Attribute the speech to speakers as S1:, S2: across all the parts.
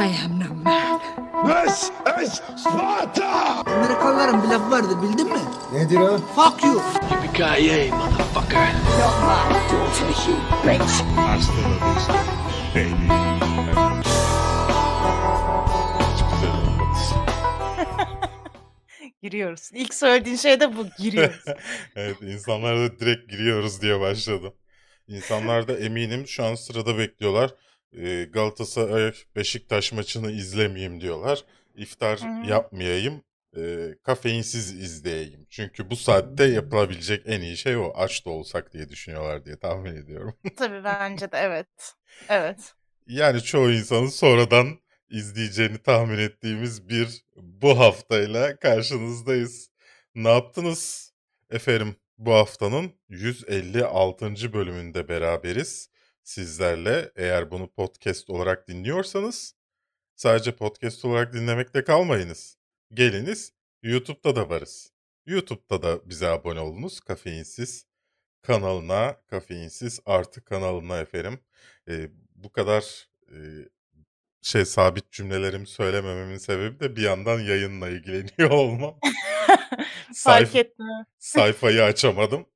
S1: I am no man.
S2: This is Sparta!
S3: Amerikalıların bir lafı vardır bildin mi?
S4: Nedir o?
S3: Fuck you.
S2: Yippee-ki-yay, motherfucker!
S5: Hasta la vista, baby.
S6: Giriyoruz. İlk söylediğin şey de bu. Giriyoruz.
S5: evet insanlar da direkt giriyoruz diye başladım. İnsanlar da eminim şu an sırada bekliyorlar. Ee, Galatasaray Beşiktaş maçını izlemeyeyim diyorlar. İftar
S6: Hı hı.
S5: yapmayayım. e, kafeinsiz izleyeyim. Çünkü bu saatte yapılabilecek en iyi şey o. Aç da olsak diye düşünüyorlar diye tahmin ediyorum.
S6: Tabii bence de evet. Evet.
S5: Yani çoğu insanın sonradan izleyeceğini tahmin ettiğimiz bir bu haftayla karşınızdayız. Ne yaptınız efendim? Bu haftanın 156. bölümünde beraberiz sizlerle. Eğer bunu podcast olarak dinliyorsanız sadece podcast olarak dinlemekte kalmayınız. Geliniz YouTube'da da varız. YouTube'da da bize abone olunuz. Kafeinsiz kanalına, kafeinsiz artı kanalına efendim. Ee, bu kadar e, şey sabit cümlelerimi söylemememin sebebi de bir yandan yayınla ilgileniyor olmam.
S6: Fark
S5: Sayf-
S6: etmiyor.
S5: sayfayı açamadım.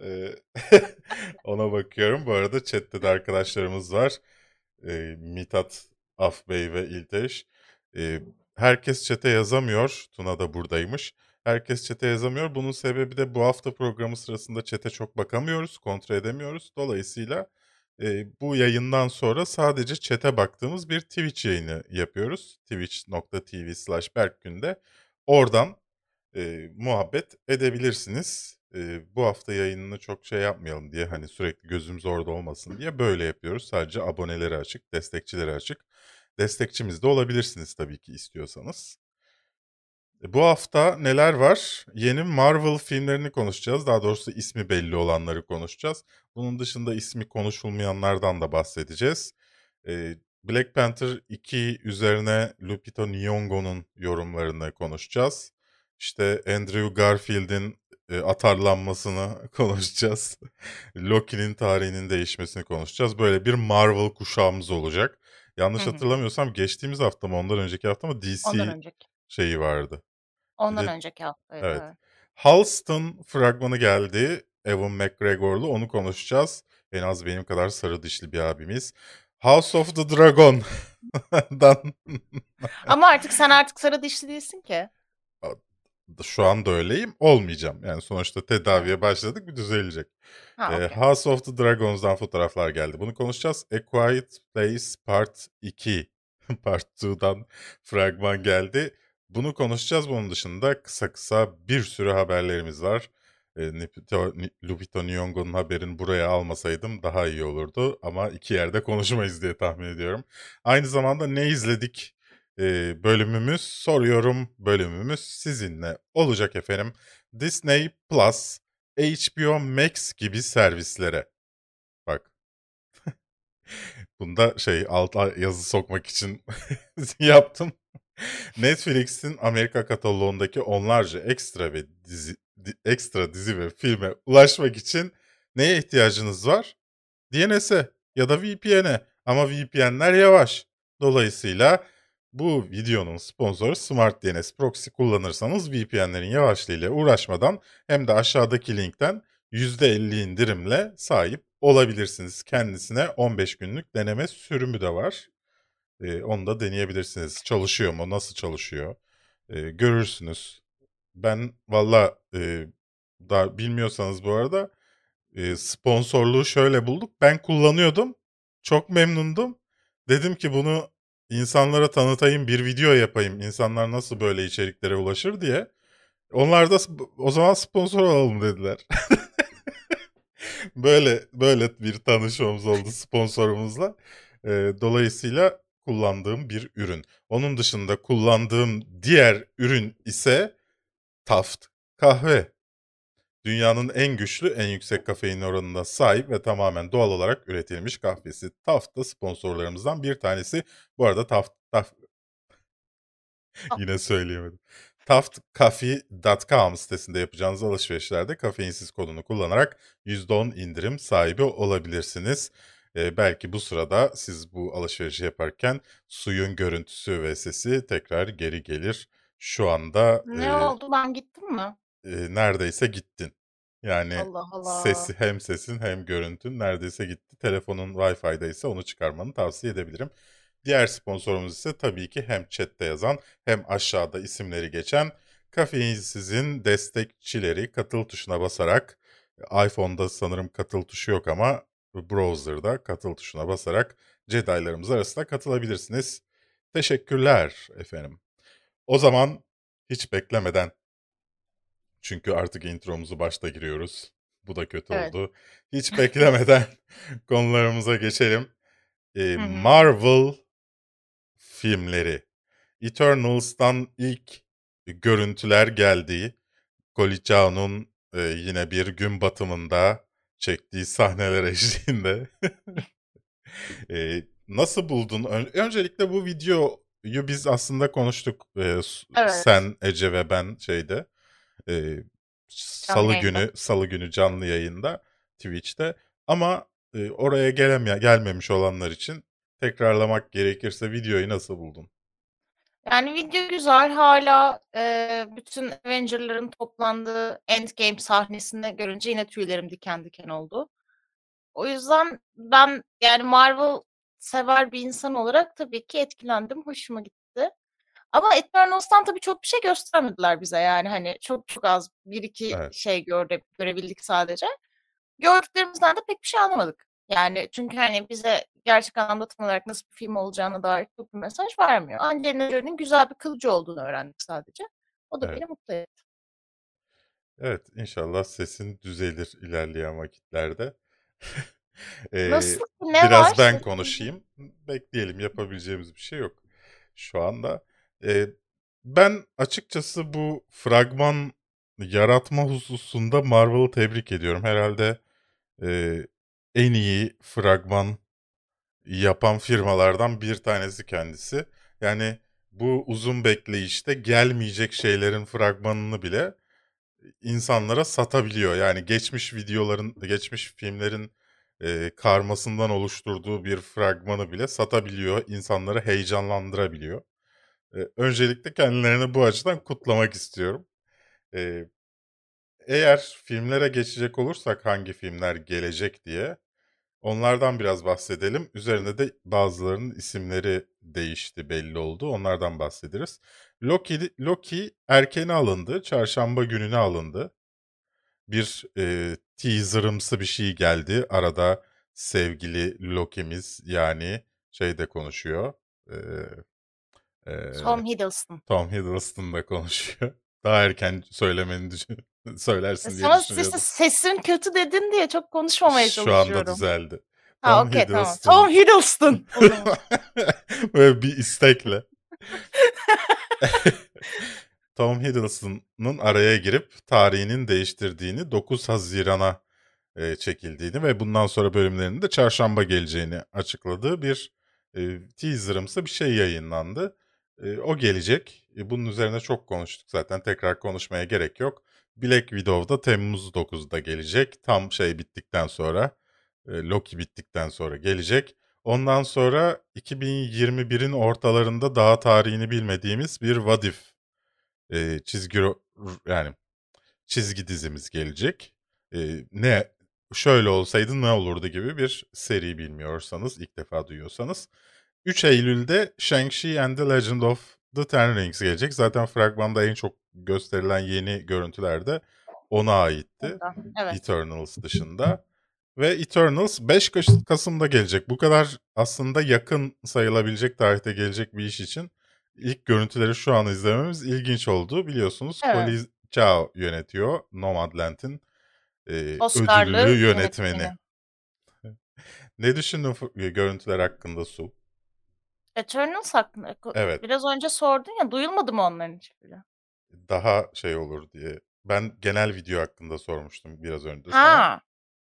S5: Ona bakıyorum. Bu arada chatte de arkadaşlarımız var. Ee, Mithat, Afbey ve İlteş. Ee, herkes chat'e yazamıyor. Tuna da buradaymış. Herkes chat'e yazamıyor. Bunun sebebi de bu hafta programı sırasında chat'e çok bakamıyoruz, kontrol edemiyoruz. Dolayısıyla e, bu yayından sonra sadece chat'e baktığımız bir Twitch yayını yapıyoruz. twitch.tv slash berkgünde. Oradan e, muhabbet edebilirsiniz. E, bu hafta yayınını çok şey yapmayalım diye hani sürekli gözümüz orada olmasın diye böyle yapıyoruz. Sadece aboneleri açık, destekçileri açık. Destekçimiz de olabilirsiniz tabii ki istiyorsanız. E, Bu hafta neler var? Yeni Marvel filmlerini konuşacağız. Daha doğrusu ismi belli olanları konuşacağız. Bunun dışında ismi konuşulmayanlardan da bahsedeceğiz. Black Panther 2 üzerine Lupita Nyong'o'nun yorumlarını konuşacağız. İşte Andrew Garfield'in e, atarlanmasını konuşacağız. Loki'nin tarihinin değişmesini konuşacağız. Böyle bir Marvel kuşağımız olacak. Yanlış
S6: Hı hı.
S5: hatırlamıyorsam geçtiğimiz hafta mı ondan önceki hafta mı DC şeyi vardı.
S6: Ondan
S5: de-
S6: önceki hafta.
S5: Evet.
S6: Evet.
S5: Halston fragmanı geldi. Evan McGregor'lu onu konuşacağız. En az benim kadar sarı dişli bir abimiz. House of the Dragon'dan
S6: Ama artık sen artık sarı dişli değilsin ki.
S5: Şu anda öyleyim. Olmayacağım. Yani sonuçta tedaviye başladık bir düzelecek.
S6: Ha,
S5: Ee,
S6: okey.
S5: House of the Dragons'dan fotoğraflar geldi. Bunu konuşacağız. A Quiet Place Part 2. Part 2'dan fragman geldi. Bunu konuşacağız. Bunun dışında kısa kısa bir sürü haberlerimiz var. Lupita, Lupita Nyong'o'nun haberini buraya almasaydım daha iyi olurdu. Ama iki yerde konuşmayız diye tahmin ediyorum. Aynı zamanda ne izledik bölümümüz, soruyorum bölümümüz sizinle olacak efendim. Disney Plus, HBO Max gibi servislere. Bak. Bunda şey alta yazı sokmak için yaptım. Netflix'in Amerika kataloğundaki onlarca ekstra ve dizi di- ekstra dizi ve filme ulaşmak için neye ihtiyacınız var? DNS'e ya da VPN'e. Ama VPN'ler yavaş. Dolayısıyla bu videonun sponsoru Smart DNS Proxy kullanırsanız VPN'lerin yavaşlığıyla uğraşmadan hem de aşağıdaki linkten %50 indirimle sahip olabilirsiniz. Kendisine 15 günlük deneme sürümü de var. Ee, onu da deneyebilirsiniz. Çalışıyor mu? Nasıl çalışıyor? Ee, görürsünüz. Ben valla e, daha bilmiyorsanız bu arada e, sponsorluğu şöyle bulduk. Ben kullanıyordum. Çok memnundum. Dedim ki bunu insanlara tanıtayım, bir video yapayım. İnsanlar nasıl böyle içeriklere ulaşır diye. Onlar da o zaman sponsor olalım dediler. böyle böyle bir tanışmamız oldu sponsorumuzla. Ee, dolayısıyla kullandığım bir ürün. Onun dışında kullandığım diğer ürün ise Taft kahve. Dünyanın en güçlü, en yüksek kafein oranına sahip ve tamamen doğal olarak üretilmiş kahvesi. Taft da sponsorlarımızdan bir tanesi. Bu arada Taft, Taft yine söyleyemedim. Taftcoffee.com sitesinde yapacağınız alışverişlerde kafeinsiz kodunu kullanarak %10 indirim sahibi olabilirsiniz. Eee, belki bu sırada siz bu alışverişi yaparken suyun görüntüsü ve sesi tekrar geri gelir. Şu anda,
S6: Ne
S5: eee
S6: oldu? Ben gittim mi?
S5: Eee, neredeyse gittin. Yani
S6: Allah Allah.
S5: sesi hem sesin hem görüntün neredeyse gitti. Telefonun Wi-Fi'daysa onu çıkarmanı tavsiye edebilirim. Diğer sponsorumuz ise tabii ki hem chatte yazan hem aşağıda isimleri geçen Kafeinsiz'in destekçileri katıl tuşuna basarak iPhone'da sanırım katıl tuşu yok ama browser'da katıl tuşuna basarak Jedi'larımız arasında katılabilirsiniz. Teşekkürler efendim. O zaman hiç beklemeden çünkü artık intromuzu başta giriyoruz. Bu da kötü
S6: Evet.
S5: oldu. Hiç beklemeden konularımıza geçelim.
S6: Hı hı.
S5: Marvel filmleri. Eternals'tan ilk görüntüler geldi. Goli Chao'nun eee, yine bir gün batımında çektiği sahneler eşliğinde. Eee, nasıl buldun? Ön- öncelikle bu videoyu biz aslında konuştuk. S-
S6: Evet.
S5: sen, Ece ve ben şeyde. Eee, Salı
S6: yayında.
S5: günü Salı günü canlı yayında Twitch'te. Ama eee, oraya geleme gelmemiş olanlar için tekrarlamak gerekirse videoyu nasıl buldun?
S6: Yani video güzel. Hala eee, bütün Avenger'ların toplandığı Endgame sahnesini görünce yine tüylerim diken diken oldu. O yüzden ben yani Marvel sever bir insan olarak tabii ki etkilendim. Hoşuma gitti. Ama Eternals'tan tabii çok bir şey göstermediler bize yani hani çok çok az bir iki
S5: Evet.
S6: şey göre, görebildik sadece. Gördüklerimizden de pek bir şey anlamadık. Yani çünkü hani bize gerçek anlamda tam olarak nasıl bir film olacağına dair çok bir mesaj vermiyor. Angelina Jolie'nin güzel bir kılıcı olduğunu öğrendik sadece. O da
S5: Evet.
S6: beni mutlu etti.
S5: Evet, inşallah sesin düzelir ilerleyen vakitlerde. Eee,
S6: Nasıl ne
S5: biraz
S6: var?
S5: ben konuşayım. Bekleyelim, yapabileceğimiz bir şey yok şu anda. Eee, ben açıkçası bu fragman yaratma hususunda Marvel'ı tebrik ediyorum. Herhalde eee, en iyi fragman yapan firmalardan bir tanesi kendisi. Yani bu uzun bekleyişte gelmeyecek şeylerin fragmanını bile insanlara satabiliyor. Yani geçmiş videoların, geçmiş filmlerin e, karmasından oluşturduğu bir fragmanı bile satabiliyor, insanları heyecanlandırabiliyor. E, öncelikle kendilerini bu açıdan kutlamak istiyorum. E, eğer filmlere geçecek olursak hangi filmler gelecek diye onlardan biraz bahsedelim. Üzerine de bazılarının isimleri değişti, belli oldu. Onlardan bahsederiz. Loki, Loki erkene alındı, çarşamba gününe alındı bir e, teaserımsı bir şey geldi. Arada sevgili Loki'miz yani şeyde konuşuyor. E, e,
S6: Tom Hiddleston.
S5: Tom Hiddleston da konuşuyor. Daha erken söylemeni düşün, söylersin diye
S6: Sana
S5: düşünüyordum.
S6: sesin kötü dedin diye çok konuşmamaya
S5: Şu anda
S6: çalışıyorum.
S5: düzeldi.
S6: Ha
S5: Tom
S6: okey tamam.
S5: Hiddleston.
S6: Tom Hiddleston. O zaman.
S5: Böyle bir istekle. Tom Hiddleston'ın araya girip tarihinin değiştirdiğini 9 Haziran'a e, çekildiğini ve bundan sonra bölümlerinin de çarşamba geleceğini açıkladığı bir e, teaserımsı bir şey yayınlandı. E, o gelecek. E, bunun üzerine çok konuştuk zaten. Tekrar konuşmaya gerek yok. Black Widow'da Temmuz 9'da gelecek. Tam şey bittikten sonra, e, Loki bittikten sonra gelecek. Ondan sonra 2021'in ortalarında daha tarihini bilmediğimiz bir What If e, çizgi yani çizgi dizimiz gelecek. E, ne şöyle olsaydı ne olurdu gibi bir seri bilmiyorsanız ilk defa duyuyorsanız. 3 Eylül'de Shang-Chi and the Legend of the Ten Rings gelecek. Zaten fragmanda en çok gösterilen yeni görüntüler de ona aitti.
S6: evet.
S5: Eternals dışında. Ve Eternals 5 Kas- Kasım'da gelecek. Bu kadar aslında yakın sayılabilecek tarihte gelecek bir iş için ilk görüntüleri şu an izlememiz ilginç oldu. Biliyorsunuz
S6: Evet.
S5: Chloe Zhao yönetiyor Nomadland'in e,
S6: Oscar'lı
S5: ödüllü yönetmeni.
S6: yönetmeni.
S5: Ne düşündün görüntüler hakkında Su?
S6: Eternals hakkında. ko-
S5: Evet.
S6: Biraz önce sordun ya duyulmadı mı onların hiçbiri?
S5: Daha şey olur diye. Ben genel video hakkında sormuştum biraz önce sana.
S6: Ha.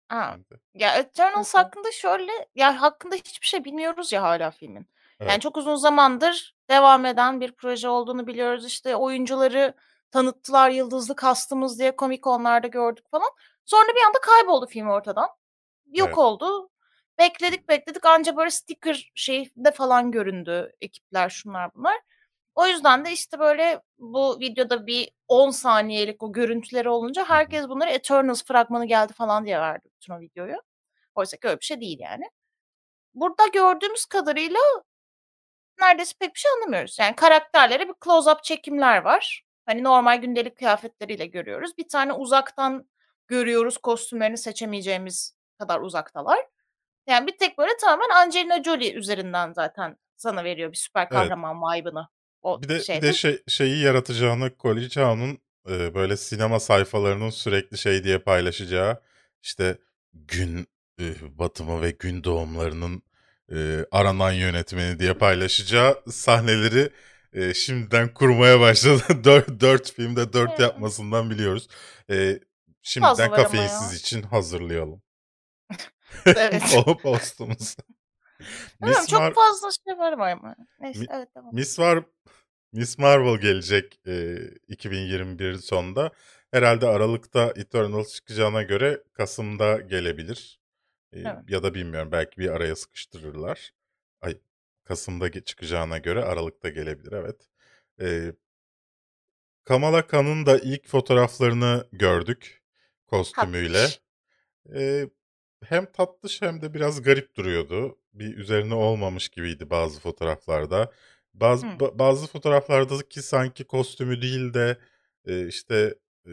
S6: Ha. Ya Eternals hakkında şöyle ya hakkında hiçbir şey bilmiyoruz ya hala filmin. Yani
S5: Evet.
S6: çok uzun zamandır devam eden bir proje olduğunu biliyoruz. İşte oyuncuları tanıttılar yıldızlı kastımız diye komik onlarda gördük falan. Sonra bir anda kayboldu film ortadan. Yok
S5: Evet.
S6: oldu. Bekledik bekledik anca böyle sticker şeyde falan göründü ekipler şunlar bunlar. O yüzden de işte böyle bu videoda bir 10 saniyelik o görüntüleri olunca herkes bunları Eternals fragmanı geldi falan diye verdi bütün o videoyu. Oysa ki öyle bir şey değil yani. Burada gördüğümüz kadarıyla neredeyse pek bir şey anlamıyoruz. Yani karakterlere bir close-up çekimler var. Hani normal gündelik kıyafetleriyle görüyoruz. Bir tane uzaktan görüyoruz kostümlerini seçemeyeceğimiz kadar uzaktalar. Yani bir tek böyle tamamen Angelina Jolie üzerinden zaten sana veriyor bir süper
S5: Evet.
S6: kahraman vibe'ını. O
S5: Bir de bir
S6: şeyde.
S5: de şey, şeyi yaratacağını Colin Chow'un e, böyle sinema sayfalarının sürekli şey diye paylaşacağı işte gün e, batımı ve gün doğumlarının e, aranan yönetmeni diye paylaşacağı sahneleri e, şimdiden kurmaya başladı. Dört, dört filmde dört
S6: Hmm.
S5: yapmasından biliyoruz. E,
S6: Fazla
S5: şimdiden
S6: var ama
S5: kafeinsiz
S6: ya.
S5: için hazırlayalım.
S6: Evet.
S5: o.
S6: Bilmiyorum
S5: Miss
S6: çok
S5: Mar-
S6: fazla şey var ama. Neyse
S5: Mi-
S6: evet tamam.
S5: Miss var Miss Marvel gelecek e, 2021 sonunda. Herhalde Aralık'ta Eternals çıkacağına göre Kasım'da gelebilir. E,
S6: Evet.
S5: Ya da bilmiyorum belki bir araya sıkıştırırlar. Ay Kasım'da çıkacağına göre Aralık'ta gelebilir evet. E, Kamala Khan'ın da ilk fotoğraflarını gördük kostümüyle. E, hem tatlış hem de biraz garip duruyordu. Bir üzerine olmamış gibiydi bazı fotoğraflarda. Bazı
S6: Hı.
S5: ba- bazı fotoğraflardaki sanki kostümü değil de e, işte e,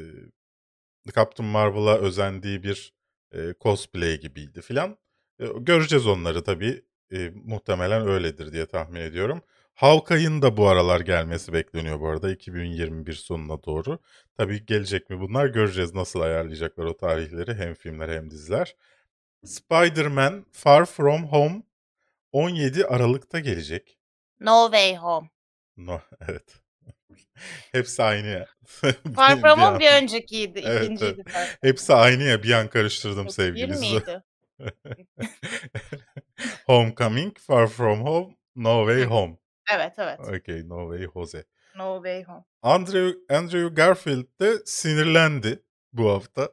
S5: Captain Marvel'a özendiği bir e, cosplay gibiydi filan. E, göreceğiz onları tabii. E, muhtemelen öyledir diye tahmin ediyorum. Hawkeye'in da bu aralar gelmesi bekleniyor bu arada 2021 sonuna doğru. Tabii gelecek mi bunlar göreceğiz nasıl ayarlayacaklar o tarihleri hem filmler hem diziler. Spider-Man Far From Home 17 Aralık'ta gelecek.
S6: No Way Home.
S5: No, evet. Hepsi aynı ya.
S6: Far
S5: Bir-
S6: From
S5: bir
S6: Home bir öncekiydi.
S5: Evet,
S6: ikinciydi. From
S5: Hepsi aynı ya bir an karıştırdım.
S6: Bir
S5: sevgili Su.
S6: miydi?
S5: Homecoming, Far From Home, No Way. Home.
S6: Evet evet.
S5: Okay, No Way Jose.
S6: No Way Home.
S5: Andrew, Andrew Garfield de sinirlendi bu hafta.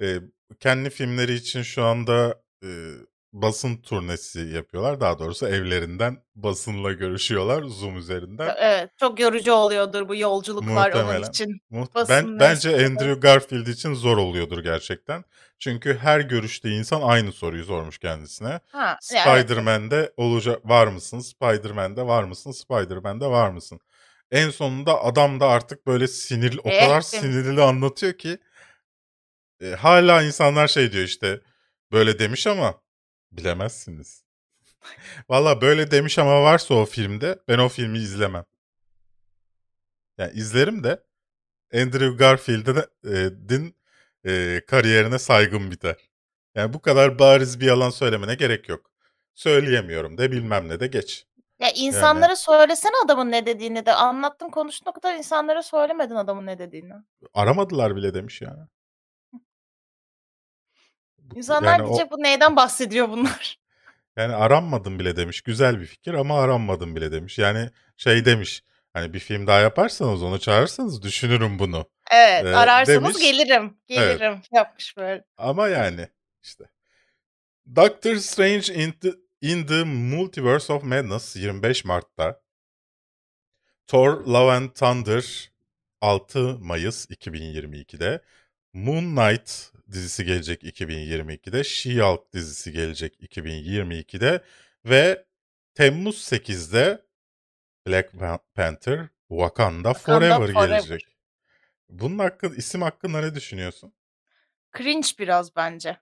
S5: Ee, kendi filmleri için şu anda e, basın turnesi yapıyorlar. Daha doğrusu evlerinden basınla görüşüyorlar Zoom üzerinden.
S6: Evet çok yorucu oluyordur bu yolculuklar onun
S5: Muhtemelen.
S6: için.
S5: Muht- ben bence
S6: mensupları.
S5: Andrew Garfield için zor oluyordur gerçekten. Çünkü her görüşte insan aynı soruyu sormuş kendisine.
S6: Ha, evet.
S5: Spider-Man'de olacak var mısın? Spider-Man'de var mısın? Spider-Man'de var mısın? En sonunda adam da artık böyle sinirli, o
S6: Eh,
S5: kadar
S6: mi?
S5: sinirli anlatıyor ki e, hala insanlar şey diyor işte böyle demiş ama bilemezsiniz. Valla böyle demiş ama varsa o filmde ben o filmi izlemem. Yani izlerim de Andrew Garfield'in e, kariyerine saygım biter. Yani bu kadar bariz bir yalan söylemene gerek yok. Söyleyemiyorum de bilmem ne de geç.
S6: Ya insanlara söylesene adamın ne dediğini de anlattın konuştun o kadar insanlara söylemedin adamın ne dediğini.
S5: Aramadılar bile demiş yani.
S6: İnsanlar
S5: yani, o-
S6: diyecek bu neyden bahsediyor bunlar?
S5: yani aranmadım bile demiş. Güzel bir fikir ama aranmadım bile demiş. Yani şey demiş. Hani bir film daha yaparsanız onu çağırırsanız düşünürüm bunu.
S6: Evet
S5: Ee,
S6: ararsanız
S5: demiş.
S6: gelirim.
S5: Evet.
S6: Gelirim yapmış böyle.
S5: Ama yani işte. Doctor Strange in the, in the Multiverse of Madness 25 Mart'ta. Thor Love and Thunder 6 Mayıs 2022'de. Moon Knight dizisi gelecek 2022'de. She-Hulk dizisi gelecek 2022'de. Ve Temmuz 8'de Black Pa- Panther Wakanda, Forever,
S6: Forever.
S5: gelecek. Bunun hakkı, isim hakkında ne düşünüyorsun?
S6: Cringe biraz bence.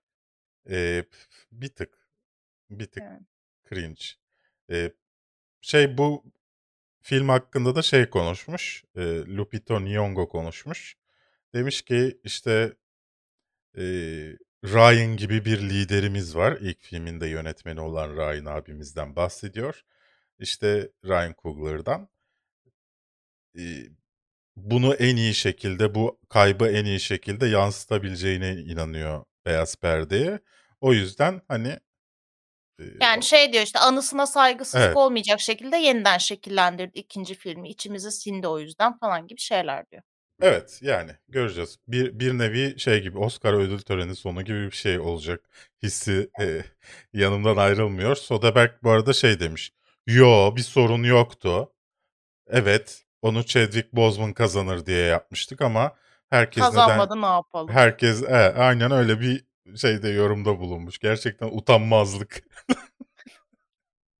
S5: Ee, bir tık. Bir tık
S6: Evet.
S5: cringe. Ee, şey bu film hakkında da şey konuşmuş. E, Lupito Nyong'o konuşmuş. Demiş ki işte e, Ryan gibi bir liderimiz var. İlk filminde yönetmeni olan Ryan abimizden bahsediyor. İşte Ryan Coogler'dan. E, bunu en iyi şekilde, bu kaybı en iyi şekilde yansıtabileceğine inanıyor Beyaz Perde'ye. O yüzden hani
S6: Yani şey diyor işte anısına saygısızlık
S5: Evet.
S6: olmayacak şekilde yeniden şekillendirdi ikinci filmi. İçimize sindi o yüzden falan gibi şeyler diyor.
S5: Evet yani göreceğiz. Bir, bir nevi şey gibi Oscar ödül töreni sonu gibi bir şey olacak. Hissi e, yanımdan ayrılmıyor. Soderbergh bu arada şey demiş. Yo bir sorun yoktu. Evet onu Chadwick Boseman kazanır diye yapmıştık ama herkes neden
S6: Kazanmadı ne yapalım?
S5: herkes e, aynen öyle bir şeyde yorumda bulunmuş. Gerçekten utanmazlık.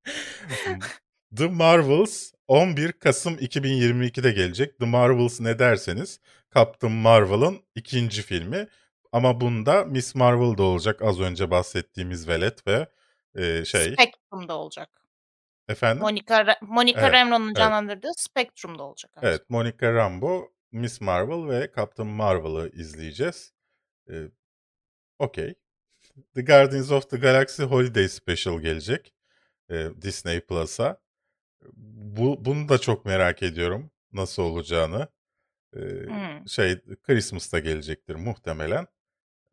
S5: The Marvels 11 Kasım 2022'de gelecek. The Marvels ne derseniz Captain Marvel'ın ikinci filmi. Ama bunda Miss Marvel da olacak az önce bahsettiğimiz velet ve e, şey
S6: Spectrum'da olacak.
S5: efendim.
S6: Monica, Monica
S5: Evet,
S6: Rambeau'nun
S5: evet.
S6: canlandırdığı Spectrum'da olacak. aslında.
S5: Evet Monica Rambeau, Miss Marvel ve Captain Marvel'ı izleyeceğiz. E, Okey. The Guardians of the Galaxy Holiday Special gelecek. e, Disney Plus'a. Bu, bunu da çok merak ediyorum nasıl olacağını. E,
S6: Hmm.
S5: Şey Christmas'ta gelecektir muhtemelen.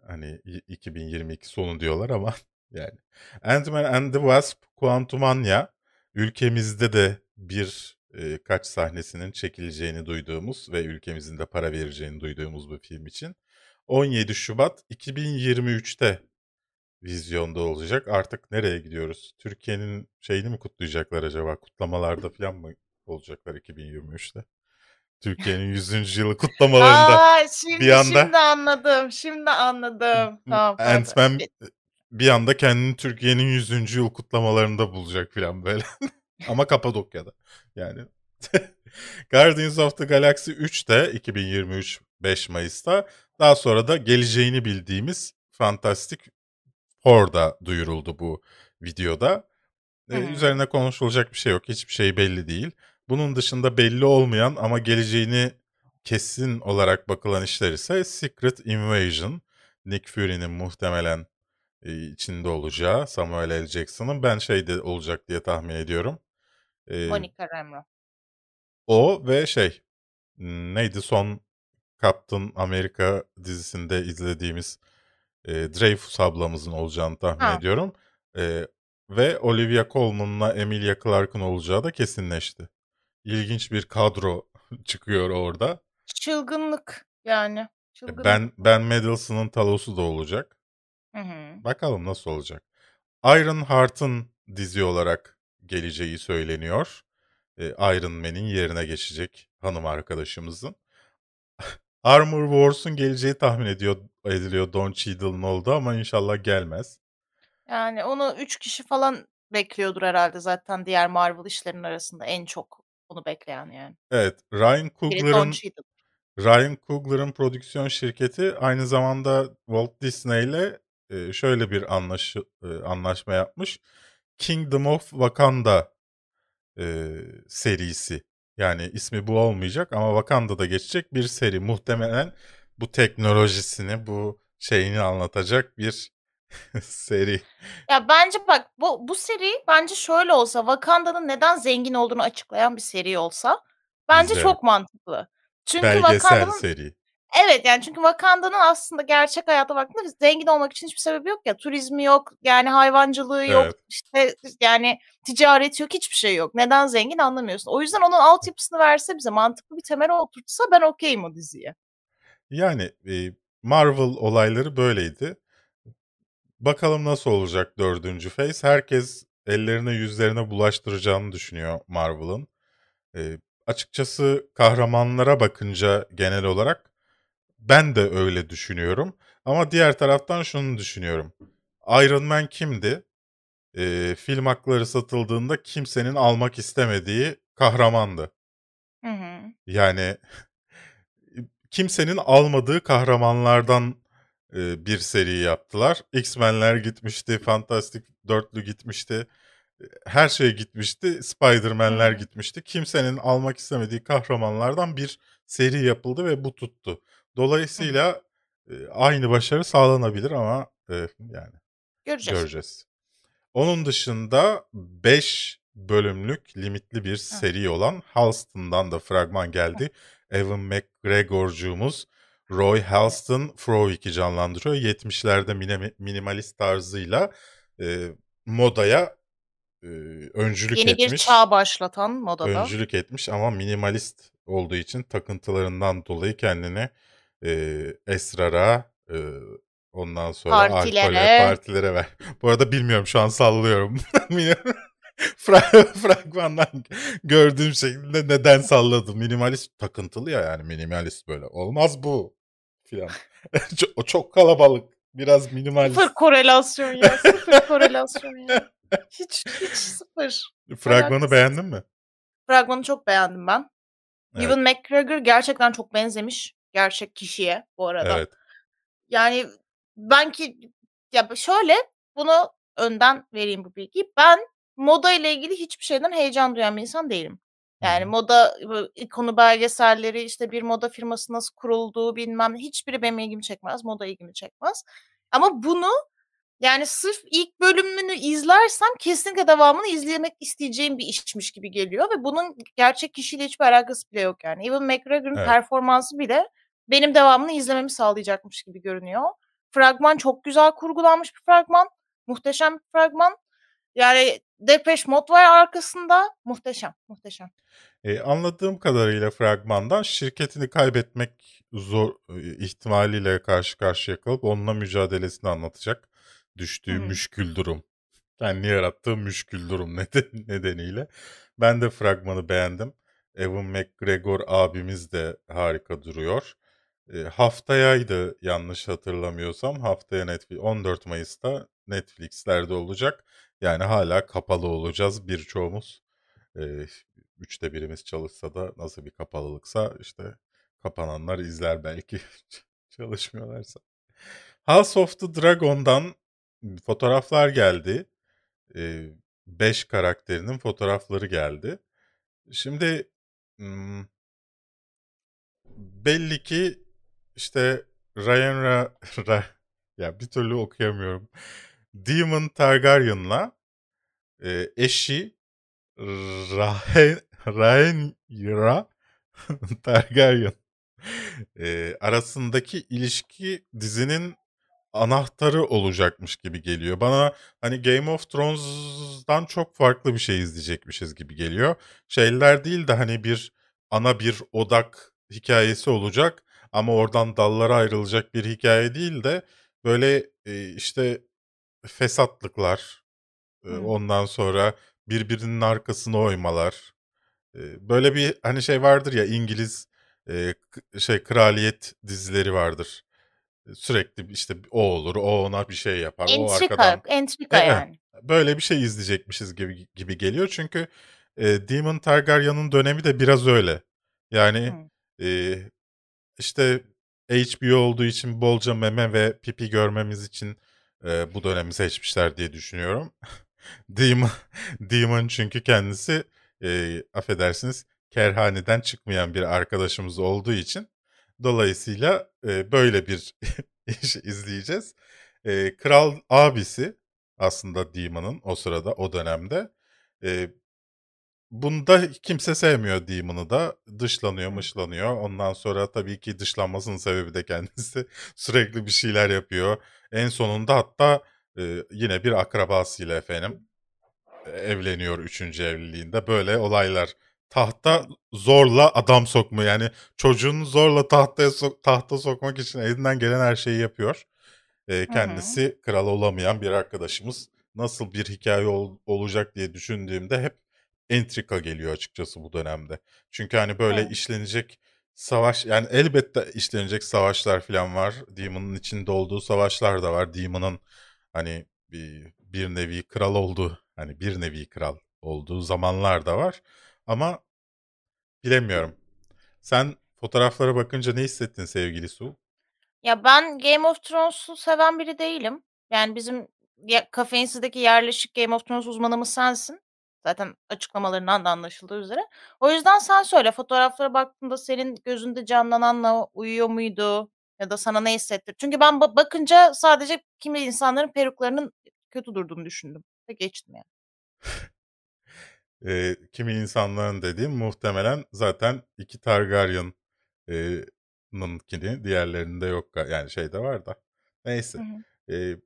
S5: Hani y- 2022 sonu diyorlar ama yani. Ant-Man and the Wasp Quantumania ülkemizde de bir e, kaç sahnesinin çekileceğini duyduğumuz ve ülkemizin de para vereceğini duyduğumuz bir film için 17 Şubat 2023'te vizyonda olacak. Artık nereye gidiyoruz? Türkiye'nin şeyini mi kutlayacaklar acaba? Kutlamalarda falan mı olacaklar 2023'te? Türkiye'nin 100. yılı kutlamalarında
S6: Aa, şimdi,
S5: bir anda-
S6: şimdi anladım. Şimdi anladım. Tamam.
S5: Ant-Man bir anda kendini Türkiye'nin 100. yıl kutlamalarında bulacak falan böyle. Ama Kapadokya'da. Yani Guardians of the Galaxy 3 de 2023 5 Mayıs'ta. Daha sonra da geleceğini bildiğimiz Fantastic Four'da duyuruldu bu videoda. Ee, üzerine konuşulacak bir şey yok. Hiçbir şey belli değil. Bunun dışında belli olmayan ama geleceğini kesin olarak bakılan işler ise Secret Invasion. Nick Fury'nin muhtemelen içinde olacağı Samuel L. Jackson'ın ben şeyde olacak diye tahmin ediyorum. Ee,
S6: Monica Rambeau.
S5: o ve şey neydi son Captain America dizisinde izlediğimiz e, Dreyfus ablamızın olacağını tahmin
S6: Ha.
S5: ediyorum. E, ve Olivia Colman'la Emilia Clarke'ın olacağı da kesinleşti. İlginç bir kadro çıkıyor orada.
S6: Çılgınlık yani.
S5: E,
S6: Çılgınlık.
S5: Ben Ben Mendelsohn'un Talos'u da olacak.
S6: Hı hı.
S5: Bakalım nasıl olacak. Iron Heart'ın dizi olarak geleceği söyleniyor. E, Iron Man'in yerine geçecek hanım arkadaşımızın. Armor Wars'un geleceği tahmin ediyor, ediliyor Don Cheadle'ın oldu ama inşallah gelmez.
S6: Yani onu üç kişi falan bekliyordur herhalde zaten diğer Marvel işlerinin arasında en çok onu bekleyen yani.
S5: Evet, Ryan Coogler'ın. Ryan Coogler'ın prodüksiyon şirketi aynı zamanda Walt Disney ile e, şöyle bir anlaşı, e, anlaşma yapmış. Kingdom of Wakanda e, serisi. Yani ismi bu olmayacak ama Wakanda'da geçecek bir seri. Muhtemelen bu teknolojisini, bu şeyini anlatacak bir seri.
S6: Ya bence bak bu bu seri bence şöyle olsa Wakanda'nın neden zengin olduğunu açıklayan bir seri olsa bence
S5: İzlerim.
S6: çok mantıklı. Çünkü
S5: Belgesel
S6: Wakanda'nın
S5: seri.
S6: evet yani çünkü Wakanda'nın aslında gerçek hayata baktığında zengin olmak için hiçbir sebebi yok ya. Turizmi yok, yani hayvancılığı yok,
S5: Evet.
S6: işte yani ticareti yok, hiçbir şey yok. Neden zengin anlamıyorsun. O yüzden onun altyapısını verse bize mantıklı bir temel oturtsa ben okeyim o diziye.
S5: Yani e, Marvel olayları böyleydi. Bakalım nasıl olacak dördüncü phase. Herkes ellerine yüzlerine bulaştıracağını düşünüyor Marvel'ın. E, açıkçası kahramanlara bakınca genel olarak ben de öyle düşünüyorum. Ama diğer taraftan şunu düşünüyorum. Iron Man kimdi? E, film hakları satıldığında kimsenin almak istemediği kahramandı.
S6: Hı hı.
S5: Yani kimsenin almadığı kahramanlardan e, bir seri yaptılar. X-Men'ler gitmişti, Fantastic Dörtlü gitmişti. e, Her şey gitmişti. Spider-Man'ler gitmişti. Kimsenin almak istemediği kahramanlardan bir seri yapıldı ve bu tuttu. Dolayısıyla e, aynı başarı sağlanabilir ama e, yani
S6: Göreceğiz.
S5: göreceğiz. Onun dışında 5 bölümlük limitli bir seri olan Halston'dan da fragman geldi. Evan McGregor'cuğumuz Roy Halston Frowick'i canlandırıyor. 70'lerde minimi- minimalist tarzıyla e, modaya e, öncülük
S6: Yeni bir
S5: etmiş.
S6: çağ başlatan modada.
S5: Öncülük etmiş ama minimalist olduğu için takıntılarından dolayı kendini eee, esrara, eee, ondan sonra alkole,
S6: Partilere.
S5: partilere ver. Bu arada bilmiyorum şu an sallıyorum. Fra- Fragmandan gördüğüm şekilde neden salladım. Minimalist takıntılı ya yani minimalist böyle. Olmaz bu filan. O çok kalabalık. Biraz minimalist.
S6: Sıfır korelasyon ya. Sıfır korelasyon ya. Hiç hiç sıfır.
S5: Fragmanı beğendin mi?
S6: Fragmanı çok beğendim ben.
S5: Evet.
S6: Ewan McGregor gerçekten çok benzemiş gerçek kişiye bu arada.
S5: Evet.
S6: Yani ben ki ya şöyle bunu önden vereyim bu bilgiyi. Ben moda ile ilgili hiçbir şeyden heyecan duyan bir insan değilim. Yani moda bu ikonu belgeselleri işte bir moda firması nasıl kurulduğu bilmem hiçbiri benim ilgimi çekmez. Moda ilgimi çekmez. Ama bunu yani sırf ilk bölümünü izlersem kesinlikle devamını izlemek isteyeceğim bir işmiş gibi geliyor ve bunun gerçek kişiyle hiçbir alakası bile yok yani. Ewan McGregor'ın
S5: Evet.
S6: performansı bile benim devamını izlememi sağlayacakmış gibi görünüyor. Fragman çok güzel kurgulanmış bir fragman. Muhteşem bir fragman. Yani Depeche Mode var arkasında. Muhteşem, muhteşem.
S5: E, anladığım kadarıyla fragmandan şirketini kaybetmek zor e, ihtimaliyle karşı karşıya kalıp onunla mücadelesini anlatacak. Düştüğü
S6: hı.
S5: müşkül durum. Kendi yarattığı müşkül durum neden, nedeniyle. Ben de fragmanı beğendim. Ewan McGregor abimiz de harika duruyor. E, haftayaydı yanlış hatırlamıyorsam. Haftaya Netflix 14 Mayıs'ta Netflix'lerde olacak. Yani hala kapalı olacağız birçoğumuz. E, üçte birimiz çalışsa da nasıl bir kapalılıksa işte kapananlar izler belki çalışmıyorlarsa. House of the Dragon'dan fotoğraflar geldi. 5 karakterinin fotoğrafları geldi. Şimdi hmm, belli ki işte Ryan Ra, Ra- ya bir türlü okuyamıyorum. Demon Targaryen'la e, eşi Rhaen- Rhaenyra Targaryen e, arasındaki ilişki dizinin anahtarı olacakmış gibi geliyor. Bana hani Game of Thrones'dan çok farklı bir şey izleyecekmişiz gibi geliyor. Şeyler değil de hani bir ana bir odak hikayesi olacak ama oradan dallara ayrılacak bir hikaye değil de böyle e, işte fesatlıklar, e,
S6: Hı.
S5: ondan sonra birbirinin arkasına oymalar. E, böyle bir hani şey vardır ya İngiliz e, şey kraliyet dizileri vardır. Sürekli işte o olur, o ona bir şey yapar, o
S6: Entrika,
S5: arkadan
S6: entrika
S5: e,
S6: yani.
S5: böyle bir şey izleyecekmişiz gibi gibi geliyor. Çünkü e, Demon Targaryen'ın dönemi de biraz öyle. Yani
S6: Hı.
S5: e, işte HBO olduğu için bolca meme ve pipi görmemiz için e, bu dönemi seçmişler diye düşünüyorum. Demon, Demon çünkü kendisi e, affedersiniz kerhaneden çıkmayan bir arkadaşımız olduğu için dolayısıyla e, böyle bir iş izleyeceğiz. E, Kral abisi aslında Demon'ın o sırada o dönemde. E, Bunda kimse sevmiyor Demon'ı da. Dışlanıyor,
S6: Hı.
S5: mışlanıyor. Ondan sonra tabii ki dışlanmasının sebebi de kendisi. Sürekli bir şeyler yapıyor. En sonunda hatta e, yine bir akrabasıyla efendim e, evleniyor üçüncü evliliğinde. Böyle olaylar. Tahta zorla adam sokma yani çocuğunu zorla tahtaya sok- tahta sokmak için elinden gelen her şeyi yapıyor. E, kendisi kral olamayan bir arkadaşımız. Nasıl bir hikaye ol- olacak diye düşündüğümde hep entrika geliyor açıkçası bu dönemde. Çünkü hani böyle
S6: Evet.
S5: işlenecek savaş yani elbette işlenecek savaşlar falan var. Demon'ın içinde olduğu savaşlar da var. Demon'ın hani bir, bir nevi kral olduğu hani bir nevi kral olduğu zamanlar da var. Ama bilemiyorum. Sen fotoğraflara bakınca ne hissettin sevgili Su?
S6: Ya ben Game of Thrones'u seven biri değilim. Yani bizim ya, Kafeinsi'deki yerleşik Game of Thrones uzmanımız sensin. Zaten açıklamalarından da anlaşıldığı üzere. O yüzden sen söyle fotoğraflara baktığında senin gözünde canlananla uyuyor muydu? Ya da sana ne hissettir? Çünkü ben ba- bakınca sadece kimi insanların peruklarının kötü durduğunu düşündüm. Ve geçtim yani.
S5: Ee, kimi insanların dediğim muhtemelen zaten iki Targaryen e, nınkini diğerlerinde yok ga- yani şeyde var da
S6: Hı
S5: neyse.
S6: hı.
S5: Ee,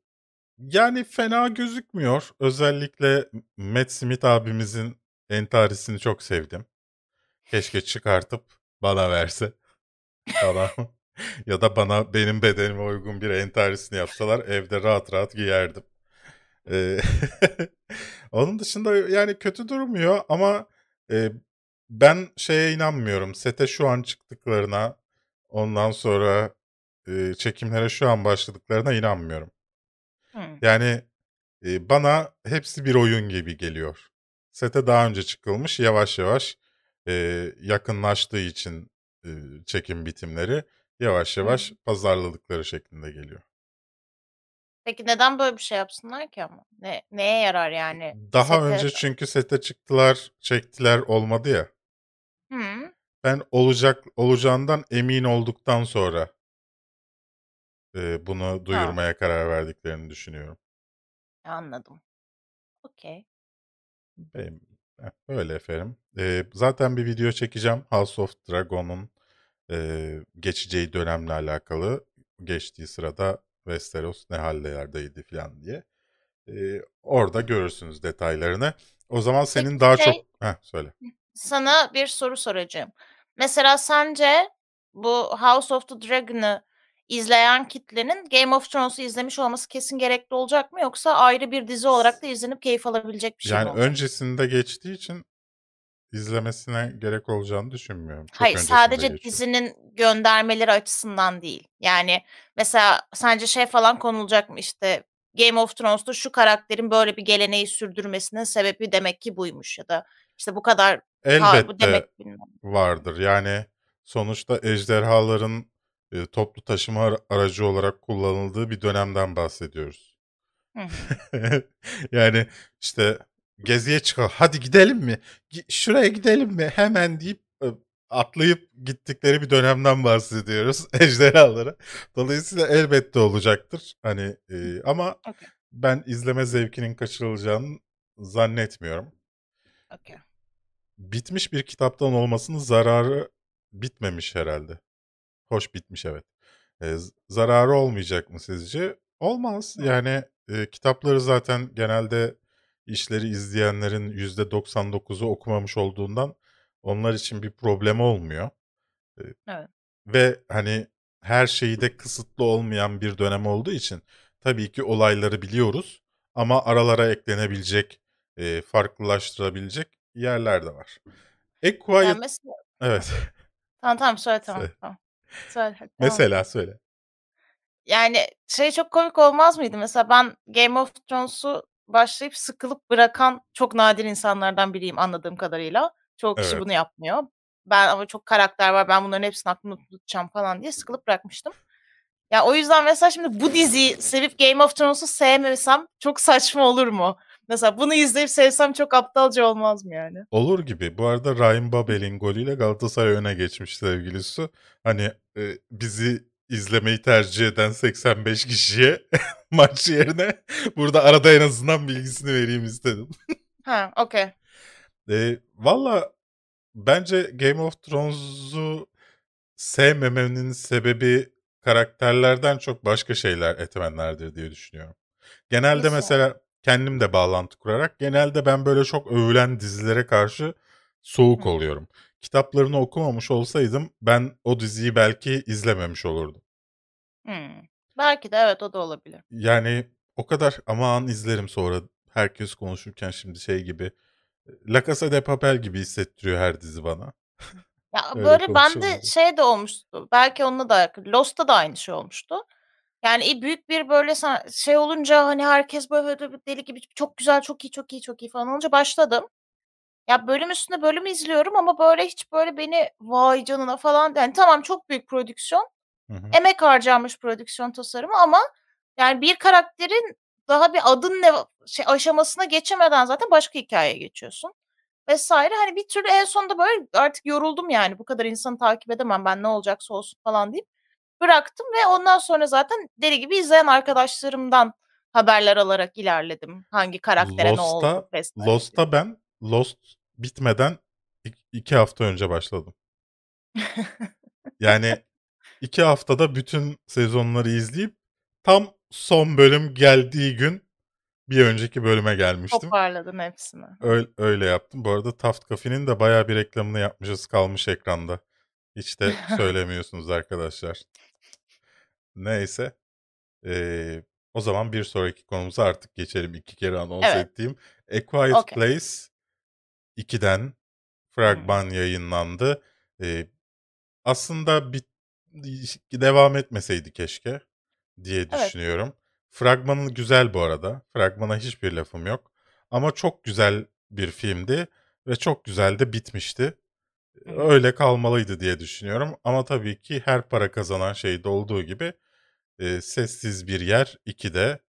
S5: yani fena gözükmüyor. Özellikle Matt Smith abimizin entarisini çok sevdim. Keşke çıkartıp bana verse falan. ya da bana benim bedenime uygun bir entarisini yapsalar evde rahat rahat giyerdim. Ee, onun dışında yani kötü durmuyor ama e, ben şeye inanmıyorum. Sete şu an çıktıklarına ondan sonra e, çekimlere şu an başladıklarına inanmıyorum. Yani e, bana hepsi bir oyun gibi geliyor. Sete daha önce çıkılmış yavaş yavaş e, yakınlaştığı için e, çekim bitimleri yavaş
S6: Hı
S5: yavaş
S6: hı.
S5: pazarladıkları şeklinde geliyor.
S6: Peki neden böyle bir şey yapsınlar ki ama? Ne neye yarar yani?
S5: Daha
S6: Sete
S5: önce çünkü sete çıktılar, çektiler olmadı ya.
S6: Hımm.
S5: Ben olacak olacağından emin olduktan sonra e, bunu
S6: Ha.
S5: duyurmaya karar verdiklerini düşünüyorum.
S6: Anladım. Okay.
S5: Benim heh, öyle efendim. Eee, zaten bir video çekeceğim House of Dragon'un eee, geçeceği dönemle alakalı. Geçtiği sırada Westeros ne hallerdeydi falan diye. Eee, orada görürsünüz detaylarını. O zaman
S6: Peki
S5: senin daha
S6: şey
S5: çok... Heh, söyle.
S6: Sana bir soru soracağım. Mesela sence bu House of the Dragon'ı izleyen kitlenin Game of Thrones'u izlemiş olması kesin gerekli olacak mı? Yoksa ayrı bir dizi olarak da izlenip keyif alabilecek bir şey mi
S5: Yani öncesinde geçtiği için izlemesine gerek olacağını düşünmüyorum. Çok
S6: Hayır, sadece
S5: geçiyor.
S6: dizinin göndermeleri açısından değil. Yani mesela sence şey falan konulacak mı işte Game of Thrones'ta şu karakterin böyle bir geleneği sürdürmesinin sebebi demek ki buymuş ya da işte bu kadar
S5: Elbette
S6: demek
S5: vardır. Yani sonuçta ejderhaların e, toplu taşıma ara- aracı olarak kullanıldığı bir dönemden bahsediyoruz. Yani işte geziye çıkar. Hadi gidelim mi? Gi- Şuraya gidelim mi? Hemen deyip e, atlayıp gittikleri bir dönemden bahsediyoruz ejderhalara. Dolayısıyla elbette olacaktır. Hani e, ama
S6: Okay.
S5: ben izleme zevkinin kaçırılacağını zannetmiyorum.
S6: Okay.
S5: Bitmiş bir kitaptan olmasının zararı bitmemiş herhalde. Hoş bitmiş evet. E, zararı olmayacak mı sizce? Olmaz. Yani e, kitapları zaten genelde işleri izleyenlerin %99'u okumamış olduğundan onlar için bir problem olmuyor. E,
S6: Evet.
S5: ve hani her şeyi de kısıtlı olmayan bir dönem olduğu için tabii ki olayları biliyoruz ama aralara eklenebilecek, e, farklılaştırabilecek yerler de var. A
S6: Ya
S5: Quiet...
S6: mesela
S5: Evet.
S6: Tamam tamam söyle tamam tamam. Söyle et.
S5: Mesela söyle.
S6: Yani şey çok komik olmaz mıydı? Mesela ben Game of Thrones'u başlayıp sıkılıp bırakan çok nadir insanlardan biriyim anladığım kadarıyla. Çoğu kişi
S5: Evet.
S6: bunu yapmıyor. Ben ama çok karakter var ben bunların hepsini aklımda tutacağım falan diye sıkılıp bırakmıştım. Ya o yüzden mesela şimdi bu diziyi sevip Game of Thrones'u sevmesem çok saçma olur mu? Mesela bunu izleyip sevsem çok aptalca olmaz mı yani?
S5: Olur gibi. Bu arada Ryan Babel'in golüyle Galatasaray öne geçmiş sevgili Su. Hani e, bizi izlemeyi tercih eden 85 kişiye maç yerine burada arada en azından bilgisini vereyim istedim.
S6: Ha, okey.
S5: E, Valla bence Game of Thrones'u sevmemenin sebebi karakterlerden çok başka şeyler etmenlerdir diye düşünüyorum. Genelde
S6: yani?
S5: mesela kendim de bağlantı kurarak genelde ben böyle çok övülen dizilere karşı soğuk oluyorum. Kitaplarını okumamış olsaydım ben o diziyi belki izlememiş olurdum.
S6: Hımm. Belki de evet, o da olabilir.
S5: Yani o kadar aman izlerim sonra herkes konuşurken şimdi şey gibi La Casa de Papel gibi hissettiriyor her dizi bana.
S6: Ya,
S5: Öyle
S6: böyle bende şey de olmuştu, belki onunla da. Lost'ta da aynı şey olmuştu. Yani, büyük bir böyle şey olunca, hani, herkes böyle deli gibi çok güzel, çok iyi, çok iyi, çok iyi falan olunca başladım. Ya, bölüm üstüne bölüm izliyorum ama böyle hiç böyle beni vay canına falan yani tamam çok büyük prodüksiyon,
S5: Hı hı.
S6: emek harcanmış prodüksiyon tasarımı ama yani bir karakterin daha bir adın ne şey aşamasına geçemeden zaten başka hikâyeye geçiyorsun vs. Hani, bir türlü en sonunda böyle artık yoruldum yani bu kadar insanı takip edemem ben ne olacaksa olsun falan deyip bıraktım ve ondan sonra zaten deli gibi izleyen arkadaşlarımdan haberler alarak ilerledim. Hangi karaktere ne oldu diye.
S5: Lost'a ben Lost bitmeden ik 2 hafta önce başladım. Yani 2 haftada bütün sezonları izleyip tam son bölüm geldiği gün bir önceki bölüme gelmiştim.
S6: Toparladın hepsini.
S5: Öy öyle yaptım. Bu arada Taft Coffee'nin de bayağı bir reklamını yapmışız kalmış ekranda. Hiç de söylemiyorsunuz arkadaşlar. Neyse. Ee, o zaman bir sonraki konumuza artık geçelim. İki kere anons
S6: Evet.
S5: ettiğim A Quiet
S6: Okey.
S5: Place 2'den
S6: Hımm.
S5: fragman yayınlandı. Ee, aslında bit devam etmeseydi keşke diye
S6: Evet.
S5: düşünüyorum. Fragmanı güzel bu arada. Fragmana hiçbir lafım yok. Ama çok güzel bir filmdi ve çok güzel de bitmişti.
S6: Hı.
S5: Öyle kalmalıydı diye düşünüyorum. Ama tabii ki her para kazanan şeyde olduğu gibi e, Sessiz Bir Yer 2'de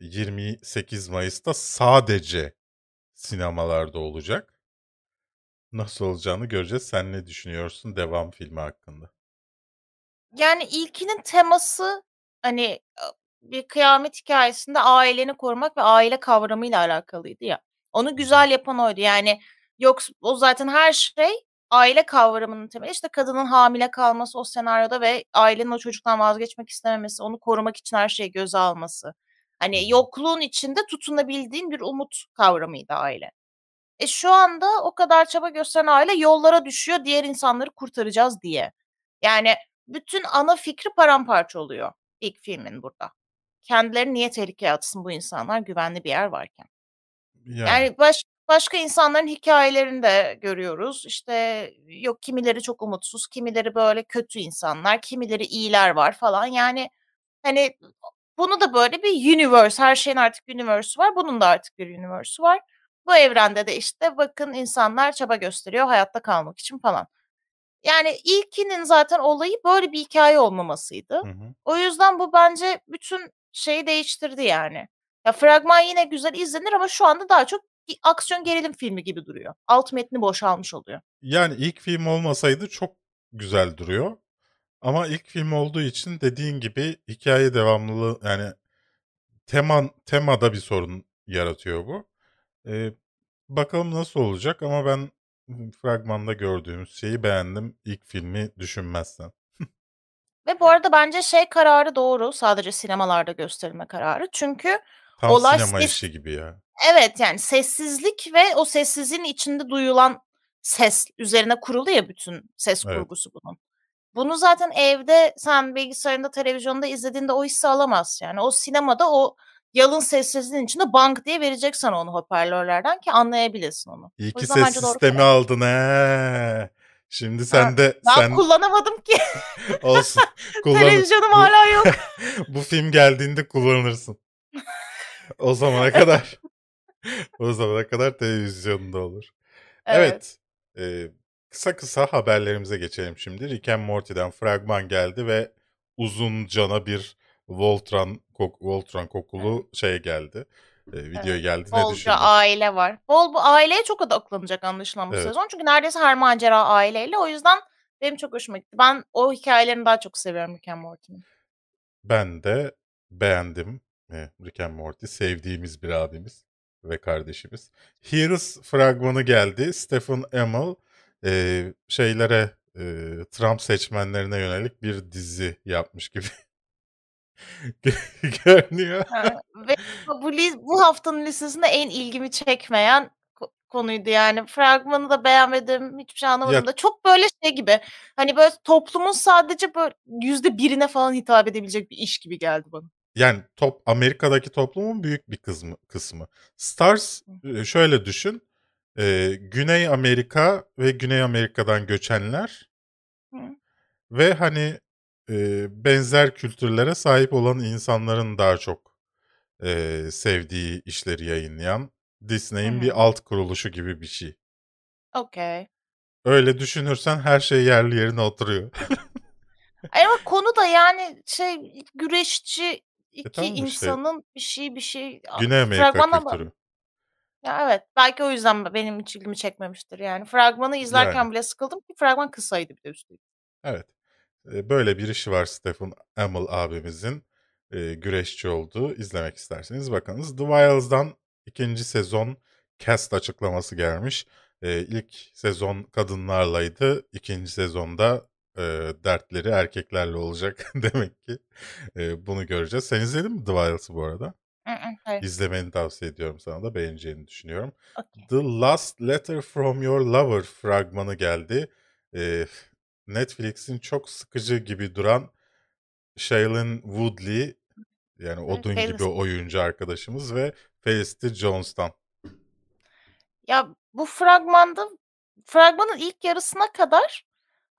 S5: 28 Mayıs'ta sadece sinemalarda olacak. Nasıl olacağını göreceğiz. Sen ne düşünüyorsun devam filmi hakkında?
S6: Yani ilkinin teması hani bir kıyamet hikâyesinde aileni korumak ve aile kavramıyla alakalıydı ya. Onu güzel yapan oydu. Yani yoks o zaten her şey aile kavramının temeli. İşte kadının hamile kalması o senaryoda ve ailenin o çocuktan vazgeçmek istememesi, onu korumak için her şeyi göze alması. Hani yokluğun içinde tutunabildiğin bir umut kavramıydı aile. E, şu anda o kadar çaba gösteren aile yollara düşüyor diğer insanları kurtaracağız diye. Yani bütün ana fikri paramparça oluyor ilk filmin burada. Kendilerini niye tehlikeye atsın bu insanlar güvenli bir yer varken?
S5: Yani.
S6: Yani baş başka insanların hikâyelerini de görüyoruz. İşte yok kimileri çok umutsuz, kimileri böyle kötü insanlar, kimileri iyiler var falan. Yani hani bunu da böyle bir universe, her şeyin artık universe'ü var. Bunun da artık bir universe'ü var. Bu evrende de işte bakın insanlar çaba gösteriyor hayatta kalmak için falan. Yani ilkinin zaten olayı böyle bir hikâye olmamasıydı.
S5: Hı hı.
S6: O yüzden bu bence bütün şeyi değiştirdi yani. Ya fragman yine güzel izlenir ama şu anda daha çok bir aksiyon gerilim filmi gibi duruyor. Alt metni boşalmış oluyor.
S5: Yani ilk film olmasaydı çok güzel duruyor. Ama ilk film olduğu için dediğin gibi hikaye devamlılığı yani teman temada bir sorun yaratıyor bu. Eee, bakalım nasıl olacak ama ben fragmanda gördüğümüz şeyi beğendim ilk filmi düşünmezsen.
S6: Ve bu arada bence şey kararı doğru, sadece sinemalarda gösterilme kararı. Çünkü
S5: Tam
S6: olay
S5: sinema
S6: ses
S5: işi gibi ya.
S6: Evet, yani sessizlik ve o sessizliğin içinde duyulan ses üzerine kurulu ya bütün ses
S5: Evet.
S6: kurgusu bunun. Bunu zaten evde sen bilgisayarında, televizyonda izlediğinde o hissi alamazsın. Yani o sinemada o yalın sessizliğin içinde "bank" diye verecek sana onu hoparlörlerden ki anlayabilesin onu.
S5: İyi ki ses
S6: doğru
S5: sistemi
S6: karar.
S5: aldın he. Şimdi
S6: Ha,
S5: sen de
S6: ben
S5: sen
S6: kullanamadım ki.
S5: olsun. Kullanır.
S6: Televizyonum hâlâ yok.
S5: bu film geldiğinde kullanırsın. O zamana kadar o zamana kadar televizyonda olur.
S6: Evet.
S5: Evet. Eee, kısa kısa haberlerimize geçelim şimdi. Rick and Morty'den fragman geldi ve uzuncana bir Voltron kok Voltron
S6: Evet.
S5: kokulu şey geldi. Eee, video
S6: Evet.
S5: geldi. Ne
S6: Bolca
S5: düşündün?
S6: aile var. Bol bu aileye çok odaklanacak anlaşılan bu
S5: Evet.
S6: sezon. Çünkü neredeyse her macera aileyle. O yüzden benim çok hoşuma gitti. Ben o hikâyelerini daha çok seviyorum Rick and Morty'nin.
S5: Ben de beğendim, Rick and Morty. Sevdiğimiz bir abimiz ve kardeşimiz. Heroes fragmanı geldi. Stephen Amell, eee, şeylere, eee, Trump seçmenlerine yönelik bir dizi yapmış gibi görünüyor.
S6: Ha, ve bu bu haftanın listesinde en ilgimi çekmeyen ko konuydu yani. Fragmanı da beğenmedim, hiçbir şey anlamadım
S5: Ya
S6: da. Çok böyle şey gibi, hani böyle toplumun sadece böyle %1'ine falan hitap edebilecek bir iş gibi geldi bana.
S5: Yani top Amerika'daki toplumun büyük bir kısmı kısmı. Stars, eee, şöyle düşün, eee, Güney Amerika ve Güney Amerika'dan göçenler
S6: Hı.
S5: ve hani, eee, benzer kültürlere sahip olan insanların daha çok, eee, sevdiği işleri yayınlayan Disney'in bir alt kuruluşu gibi bir şey.
S6: Okay.
S5: Öyle düşünürsen her şey yerli yerine oturuyor.
S6: Ama konu da yani şey güreşçi
S5: E,
S6: 2
S5: tamam işte.
S6: insanın bir şey bir şey a
S5: Güney Amerika kültürü.
S6: Ya, evet, belki o yüzden be benim hiç ilgimi çekmemiştir yani. Fragmanı izlerken
S5: Yani.
S6: bile sıkıldım ki fragman kısaydı bir de üstelik.
S5: Evet. Eee, böyle bir işi var Stephen Amell abimizin, eee, güreşçi olduğu. İzlemek isterseniz bakınız. The Wilds'dan 2. sezon cast açıklaması gelmiş. Eee, ilk sezon kadınlarlaydı. 2. sezonda, eee, dertleri erkeklerle olacak demek ki. Eee, bunu göreceğiz. Sen izledin mi The Wilds'ı bu arada?
S6: Hayır.
S5: İzlemeni tavsiye ediyorum sana da beğeneceğini düşünüyorum.
S6: Okay.
S5: The Last Letter from Your Lover fragmanı geldi. Eee Netflix'in çok sıkıcı gibi duran Shailene Woodley yani odun gibi
S6: Felicity.
S5: oyuncu arkadaşımız ve Felicity Jones'tan.
S6: Ya bu fragmanda fragmanın ilk yarısına kadar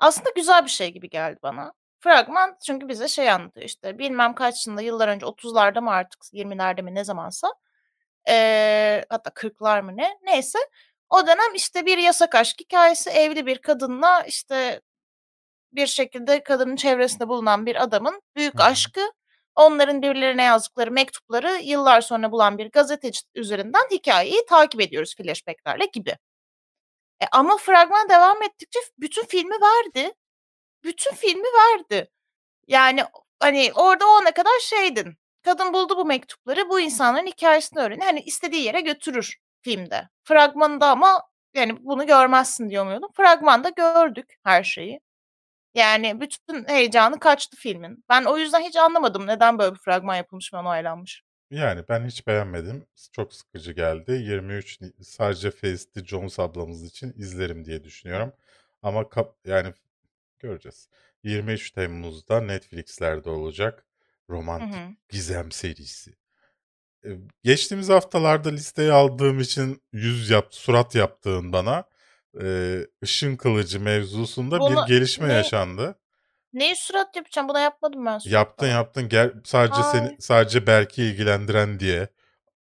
S6: aslında güzel bir şey gibi geldi bana. Fragman çünkü bize şey anlatıyor işte bilmem kaçında yıllar önce 30'larda mı artık 20'lerde mi ne zamansa eee, hatta 40'lar mı ne neyse o dönem işte bir yasak aşk hikayesi evli bir kadınla işte bir şekilde kadının çevresinde bulunan bir adamın büyük aşkı onların birbirlerine yazdıkları mektupları yıllar sonra bulan bir gazeteci üzerinden hikayeyi takip ediyoruz flashbacklerle gibi. E ama fragman devam ettikçe bütün filmi verdi. Bütün filmi verdi. Yani hani orada o ana kadar şeydin. Kadın buldu bu mektupları, bu insanların hikayesini öğreniyor. Hani istediği yere götürür filmde. Fragmanında ama yani bunu görmezsin diyor muydum? Fragmanda gördük her şeyi. Yani bütün heyecanı kaçtı filmin. Ben o yüzden hiç anlamadım neden böyle bir fragman yapılmış ve onaylanmış.
S5: Yani ben hiç beğenmedim. Çok sıkıcı geldi. 23 Ni- sadece Felicity Jones ablamız için izlerim diye düşünüyorum. Ama kap- yani göreceğiz. 23 Temmuz'da Netflix'lerde olacak
S6: Hı
S5: romantik
S6: hı.
S5: gizem serisi. Ee, Geçtiğimiz haftalarda listeye aldığım için yüz yap, surat yaptığın bana e, ışın kılıcı mevzusunda bir
S6: Bunu
S5: gelişme
S6: ne
S5: yaşandı.
S6: Neyi surat yapacağım? Buna yapmadım ben surat
S5: Yaptın yaptın gel sadece seni
S6: Hayır.
S5: sadece Berk'i ilgilendiren diye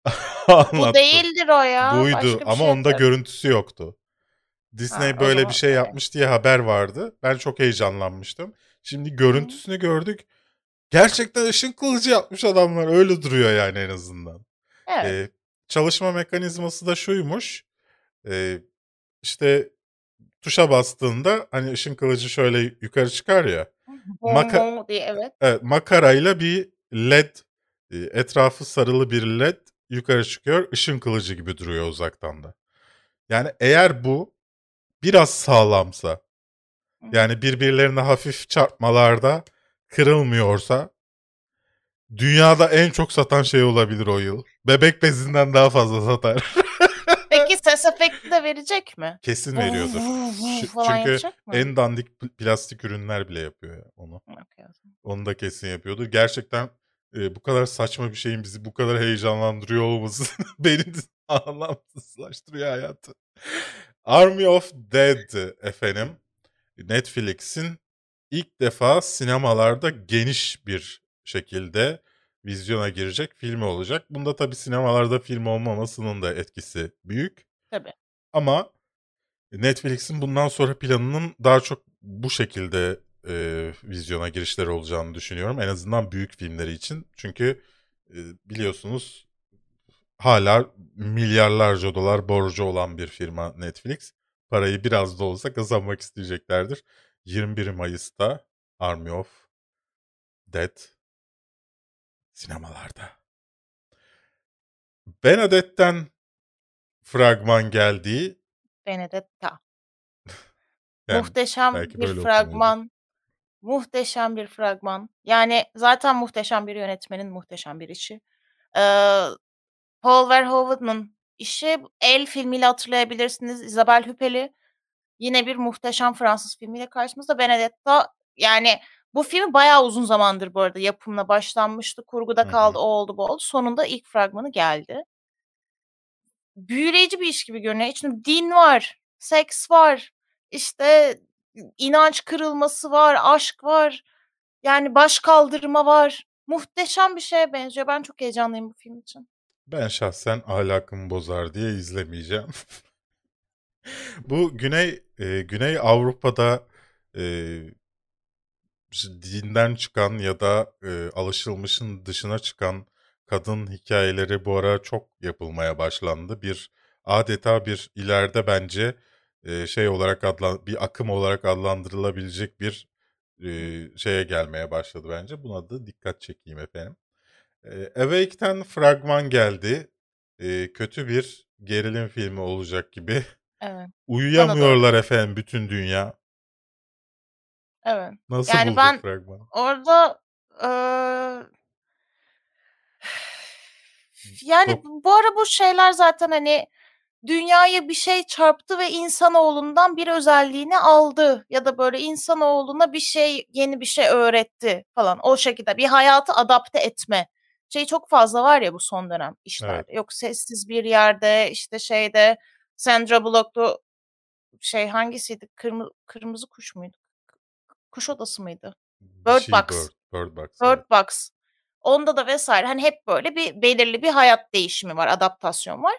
S6: Bu
S5: anlattın.
S6: değildir o ya.
S5: Buydu
S6: Başka bir
S5: ama
S6: şey
S5: onda
S6: yapıyorum.
S5: görüntüsü yoktu.
S6: Ha,
S5: Disney
S6: o
S5: böyle bir
S6: zaman
S5: şey yapmış diye haber vardı. Ben çok heyecanlanmıştım. Şimdi görüntüsünü gördük. Gerçekten ışın kılıcı yapmış adamlar. Öyle duruyor yani en azından.
S6: Evet.
S5: Ee, çalışma mekanizması da şuymuş. Ee, işte tuşa bastığında hani ışın kılıcı şöyle yukarı çıkar ya. Maka
S6: diye evet.
S5: evet, makarayla bir led e, etrafı sarılı bir led yukarı çıkıyor. Işın kılıcı gibi duruyor uzaktan da. Yani eğer bu biraz sağlamsa yani birbirlerine hafif çarpmalarda kırılmıyorsa dünyada en çok satan şey olabilir o yıl. Bebek bezinden daha fazla satar.
S6: Ses efekti de verecek mi?
S5: Kesin veriyordur. Çünkü
S6: yapacak mı?
S5: en dandik pl- plastik ürünler bile yapıyor ya onu.
S6: Okey o zaman.
S5: Onu da kesin yapıyordur. Gerçekten e, bu kadar saçma bir şeyin bizi bu kadar heyecanlandırıyor olması beni anlamsızlaştırıyor hayatı. Army of Dead efendim. Netflix'in ilk defa sinemalarda geniş bir şekilde vizyona girecek filmi olacak. Bunda tabii sinemalarda film olmamasının da etkisi büyük.
S6: Tabii.
S5: Ama Netflix'in bundan sonra planının daha çok bu şekilde e, vizyona girişleri olacağını düşünüyorum. En azından büyük filmleri için. Çünkü e, biliyorsunuz hala milyarlarca dolar borcu olan bir firma Netflix. Parayı biraz da olsa kazanmak isteyeceklerdir. 21 Mayıs'ta Army of Dead sinemalarda. Benedette'den fragman geldiği
S6: Benedetta.
S5: yani
S6: Muhteşem bir fragman. Muhteşem bir fragman. Yani zaten muhteşem bir yönetmenin muhteşem bir işi. Ee, Paul Verhoeven'ın işi El filmiyle hatırlayabilirsiniz. Isabelle Huppel'i. Yine bir muhteşem Fransız filmiyle karşımızda. Benedetta yani bu film bayağı uzun zamandır bu arada yapımına başlanmıştı. Kurguda kaldı, o oldu, bu oldu. Sonunda ilk fragmanı geldi. Büyüleyici bir iş gibi görünüyor. İçinde din var, seks var, işte inanç kırılması var, aşk var. Yani baş kaldırma var. Muhteşem bir şeye benziyor. Ben çok heyecanlıyım bu film için.
S5: Ben şahsen ahlakımı bozar diye izlemeyeceğim. Bu Güney e, Güney Avrupa'da e, dinden çıkan ya da e, alışılmışın dışına çıkan kadın hikayeleri bu ara çok yapılmaya başlandı. Bir adeta bir ileride bence e, şey olarak adlan bir akım olarak adlandırılabilecek bir e, şeye gelmeye başladı bence. Buna da dikkat çekeyim efendim. E, Awake'ten fragman geldi. E, kötü bir gerilim filmi olacak gibi.
S6: Evet.
S5: Uyuyamıyorlar efendim bütün dünya.
S6: Evet.
S5: Nasıl
S6: Yani ben
S5: fragmanı?
S6: orada eee yani bu ara bu şeyler zaten hani dünyaya bir şey çarptı ve insanoğlundan bir özelliğini aldı ya da böyle insanoğluna bir şey yeni bir şey öğretti falan o şekilde bir hayatı adapte etme şey çok fazla var ya bu son dönem işlerde.
S5: Evet.
S6: Yok sessiz bir yerde işte şeyde Sandra Bullock'lu şey hangisiydi? Kırmızı, kırmızı kuş muydu? Kuş odası mıydı?
S5: Bir
S6: Bird
S5: şey
S6: Box.
S5: Bird, Bird Box. evet.
S6: Bird Box. Onda da vesaire hani hep böyle bir belirli bir hayat değişimi var, adaptasyon var.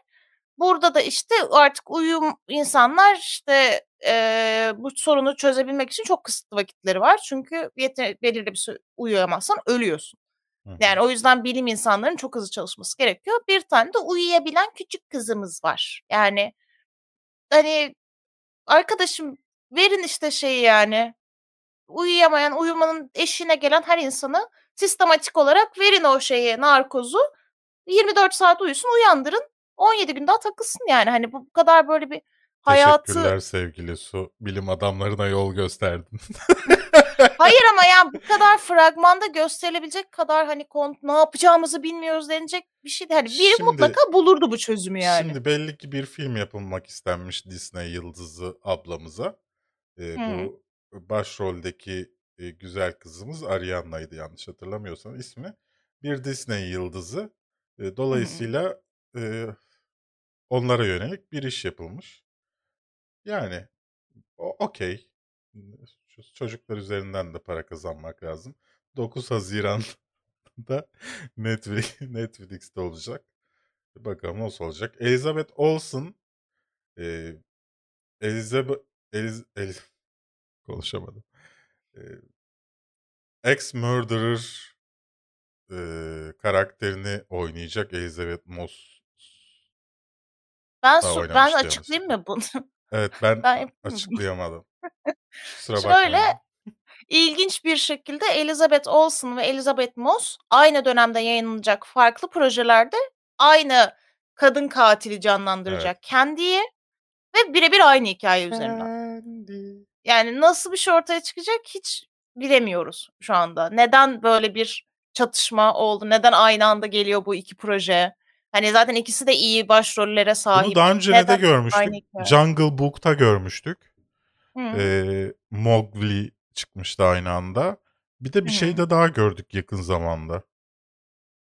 S6: Burada da işte artık uyum insanlar işte eee, bu sorunu çözebilmek için çok kısıtlı vakitleri var. Çünkü yeter, belirli bir süre uyuyamazsan ölüyorsun.
S5: Hı.
S6: Yani o yüzden bilim insanlarının çok hızlı çalışması gerekiyor. Bir tane de uyuyabilen küçük kızımız var. Yani hani arkadaşım verin işte şeyi yani uyuyamayan, uyumanın eşiğine gelen her insanı sistematik olarak verin o şeyi, narkozu. 24 saat uyusun, uyandırın. 17 gün daha takılsın yani. Hani bu kadar böyle bir hayatı...
S5: Teşekkürler sevgili Su. Bilim adamlarına yol gösterdin.
S6: Hayır ama yani bu kadar fragmanda gösterilebilecek kadar hani kon- ne yapacağımızı bilmiyoruz denecek bir şey değil. Hani biri
S5: Şimdi-
S6: mutlaka bulurdu bu çözümü yani.
S5: Şimdi belli ki bir film yapılmak istenmiş Disney yıldızı ablamıza. Ee, bu başroldeki e, güzel kızımız Arianna'ydı yanlış hatırlamıyorsam ismi. Bir Disney yıldızı. E, dolayısıyla e, onlara yönelik bir iş yapılmış. Yani okey. Çocuklar üzerinden de para kazanmak lazım. 9 Haziran'da Netflix, Netflix'te olacak. Bakalım nasıl olacak. Elizabeth Olsen e, Elizabeth Eliz, Eliz, konuşamadım. E, Ex-Murderer e, karakterini oynayacak Elizabeth Moss.
S6: Ben su- ben açıklayayım mı bunu?
S5: Evet ben
S6: Ben
S5: açıklayamadım. Kusura
S6: Şöyle
S5: bakmayın.
S6: ilginç bir şekilde Elizabeth Olsen ve Elizabeth Moss aynı dönemde yayınlanacak farklı projelerde aynı kadın katili canlandıracak Candy'yi ve birebir aynı hikaye üzerinden.
S5: Kendi.
S6: Yani nasıl bir şey ortaya çıkacak hiç bilemiyoruz şu anda. Neden böyle bir çatışma oldu? Neden aynı anda geliyor bu iki proje? Hani zaten ikisi de iyi başrollere sahip.
S5: Bunu daha önce de görmüştük? Jungle Book'ta görmüştük.
S6: Hı.
S5: Ee, Mowgli çıkmıştı aynı anda. Bir de bir
S6: Hı
S5: şey
S6: hı.
S5: de daha gördük yakın zamanda.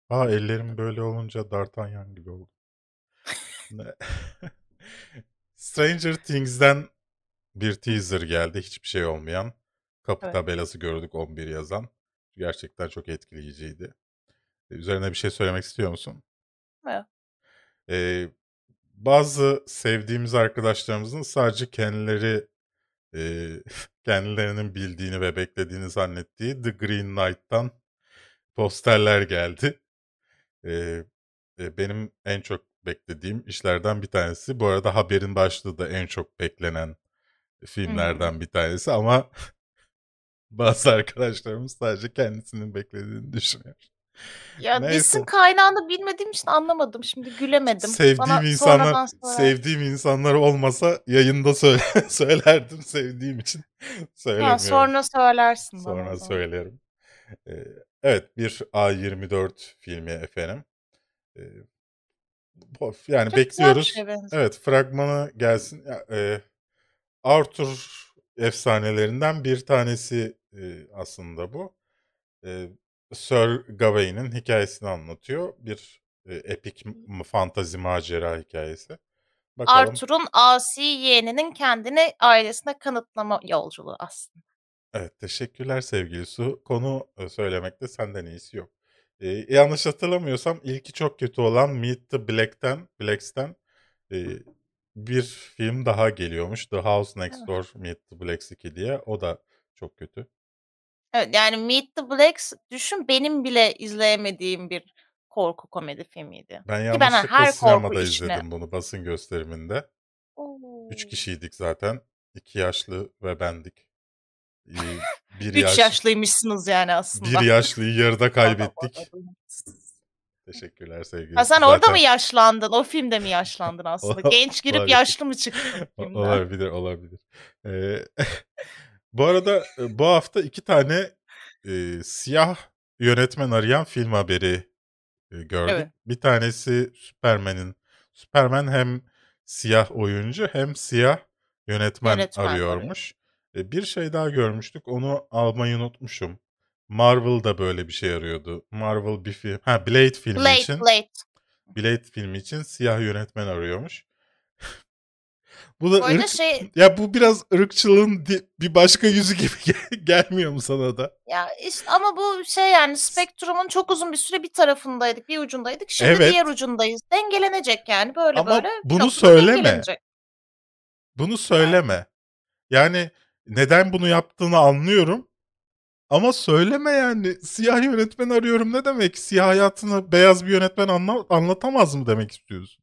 S5: Aa ellerim böyle olunca D'Artagnan gibi oldu. Stranger Things'den bir teaser geldi. Hiçbir şey olmayan. Kapı
S6: Evet.
S5: tabelası gördük 11 yazan. Gerçekten çok etkileyiciydi. Ee, Üzerine bir şey söylemek istiyor musun?
S6: Evet.
S5: Ee, bazı sevdiğimiz arkadaşlarımızın sadece kendileri e, kendilerinin bildiğini ve beklediğini zannettiği The Green Knight'tan posterler geldi. Ee, e, benim en çok beklediğim işlerden bir tanesi. Bu arada haberin başlığı da en çok beklenen filmlerden bir tanesi ama bazı arkadaşlarımız sadece kendisinin beklediğini düşünüyor.
S6: Ya
S5: Neyse.
S6: kaynağını bilmediğim için anlamadım. Şimdi gülemedim.
S5: Sevdiğim
S6: Bana
S5: insanlar
S6: söyler.
S5: sevdiğim insanlar olmasa yayında söyle, söylerdim sevdiğim için söylemiyorum.
S6: sonra söylersin bana.
S5: Sonra
S6: zaman.
S5: söylerim. Ee, evet bir A24 filmi efendim. Ee, yani
S6: Çok
S5: bekliyoruz.
S6: benziyor.
S5: Evet fragmanı gelsin. Ya, e, Arthur efsanelerinden bir tanesi e, aslında bu. E, Sir Gawain'in hikayesini anlatıyor. Bir e, epik fantazi macera hikayesi. Bakalım.
S6: Arthur'un asi yeğeninin kendini ailesine kanıtlama yolculuğu aslında.
S5: Evet teşekkürler sevgili Su. Konu söylemekte senden iyisi yok. E, yanlış hatırlamıyorsam ilki çok kötü olan Meet the Black'ten, Blacks'ten e, bir film daha geliyormuş. The House Next
S6: Evet.
S5: Door Meet the Blacks 2 diye. O da çok kötü.
S6: Evet yani Meet the Blacks düşün benim bile izleyemediğim bir korku komedi filmiydi.
S5: Ben
S6: Ki ben
S5: yanlışlıkla
S6: her korku
S5: sinemada
S6: işine...
S5: izledim bunu basın gösteriminde.
S6: Oo.
S5: Üç kişiydik zaten. İki yaşlı ve bendik. E, bir
S6: Üç
S5: yaş,
S6: yaşlıymışsınız yani aslında.
S5: bir yaşlıyı yarıda kaybettik. Teşekkürler sevgili
S6: Ha, sen orada
S5: Zaten-
S6: mı yaşlandın? O filmde mi yaşlandın aslında? Genç girip
S5: Olabilir.
S6: yaşlı mı çıktın filmden?
S5: Olabilir, olabilir. Ee, bu arada e, bu hafta iki tane e, siyah yönetmen arayan film haberi e, gördük.
S6: Evet.
S5: Bir tanesi Superman'in. Superman hem siyah oyuncu hem siyah yönetmen,
S6: Yönetmen arıyor.
S5: arıyormuş. E, bir şey daha görmüştük. Onu almayı unutmuşum. Marvel da böyle bir şey arıyordu. Marvel bir film. Ha Blade filmi
S6: Blade,
S5: için.
S6: Blade.
S5: Blade filmi için siyah yönetmen arıyormuş. Bu da
S6: Bu
S5: ırk
S6: şey
S5: ya bu biraz ırkçılığın bir başka yüzü gibi gel- gelmiyor mu sana da?
S6: ya işte ama bu şey yani spektrumun çok uzun bir süre bir tarafındaydık, bir ucundaydık. Şimdi
S5: Evet.
S6: diğer ucundayız. Dengelenecek yani böyle
S5: Ama
S6: böyle.
S5: bunu söyleme. Bunu söyleme. Yani neden bunu yaptığını anlıyorum. Ama söyleme yani. Siyah yönetmen arıyorum ne demek? Siyah hayatını beyaz bir yönetmen anla- anlatamaz mı demek istiyorsun?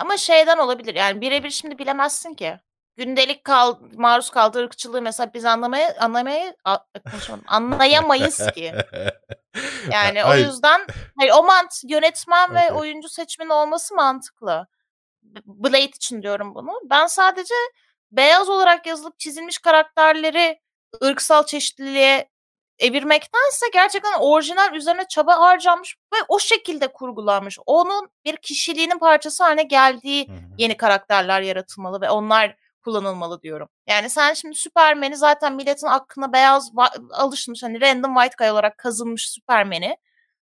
S6: Ama şeyden olabilir yani birebir şimdi bilemezsin ki. Gündelik kal, maruz kaldığı ırkçılığı mesela biz anlamaya anlamaya a- anlayamayız ki. Yani o yüzden hayır, o mant yönetmen ve oyuncu seçmeni olması mantıklı. Blade için diyorum bunu. Ben sadece beyaz olarak yazılıp çizilmiş karakterleri ırksal çeşitliliğe evirmektense gerçekten orijinal üzerine çaba harcanmış ve o şekilde kurgulanmış. Onun bir kişiliğinin parçası haline geldiği yeni karakterler yaratılmalı ve onlar kullanılmalı diyorum. Yani sen şimdi Superman'i zaten milletin aklına beyaz alışmış hani random white guy olarak kazınmış Superman'i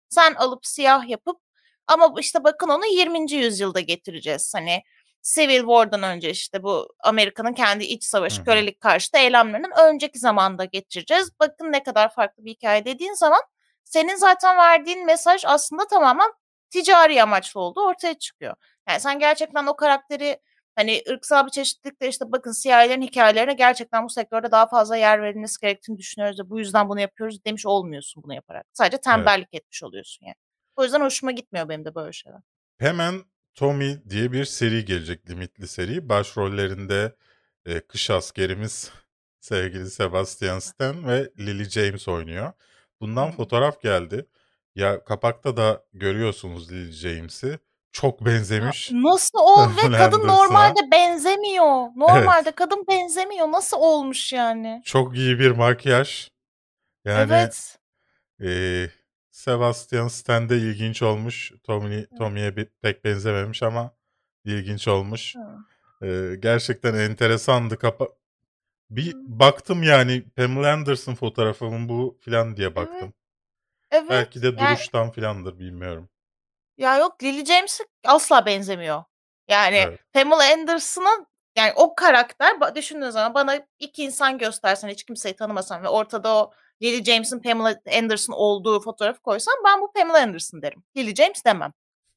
S6: sen alıp siyah yapıp ama işte bakın onu 20. yüzyılda getireceğiz. Hani Civil War'dan önce işte bu Amerika'nın kendi iç savaşı,
S5: hı.
S6: kölelik karşıtı eylemlerinin önceki zamanda getireceğiz. Bakın ne kadar farklı bir hikaye dediğin zaman senin zaten verdiğin mesaj aslında tamamen ticari amaçlı olduğu ortaya çıkıyor. Yani sen gerçekten o karakteri hani ırksal bir çeşitlilikte işte bakın siyahilerin hikayelerine gerçekten bu sektörde daha fazla yer verilmesi gerektiğini düşünüyoruz ve bu yüzden bunu yapıyoruz demiş olmuyorsun bunu yaparak. Sadece
S5: Evet.
S6: tembellik etmiş oluyorsun yani. O yüzden hoşuma gitmiyor benim de böyle şeyler.
S5: Hemen Tommy diye bir seri gelecek. Limitli seri. Başrollerinde e, kış askerimiz sevgili Sebastian Stan ve Lily James oynuyor. Bundan fotoğraf geldi. Ya kapakta da görüyorsunuz Lily James'i. Çok benzemiş.
S6: Nasıl o ve kadın normalde benzemiyor. Normalde kadın benzemiyor. Nasıl olmuş yani?
S5: Çok iyi bir makyaj. Yani
S6: evet.
S5: e, Sebastian Stan de ilginç olmuş. Tommy, Tommy'ye bir- pek benzememiş ama ilginç olmuş.
S6: Hı.
S5: E, gerçekten enteresandı. Kapa bir baktım yani Pamela Anderson fotoğrafımın bu filan diye baktım.
S6: Evet.
S5: Belki de
S6: yani-
S5: duruştan filandır bilmiyorum.
S6: Ya yok Lily James'e asla benzemiyor. Yani
S5: Evet.
S6: Pamela Anderson'ın yani o karakter ba- düşündüğün zaman bana iki insan göstersen hiç kimseyi tanımasan ve ortada o Lily James'in Pamela Anderson olduğu fotoğrafı koysan ben bu Pamela Anderson derim. Lily James demem.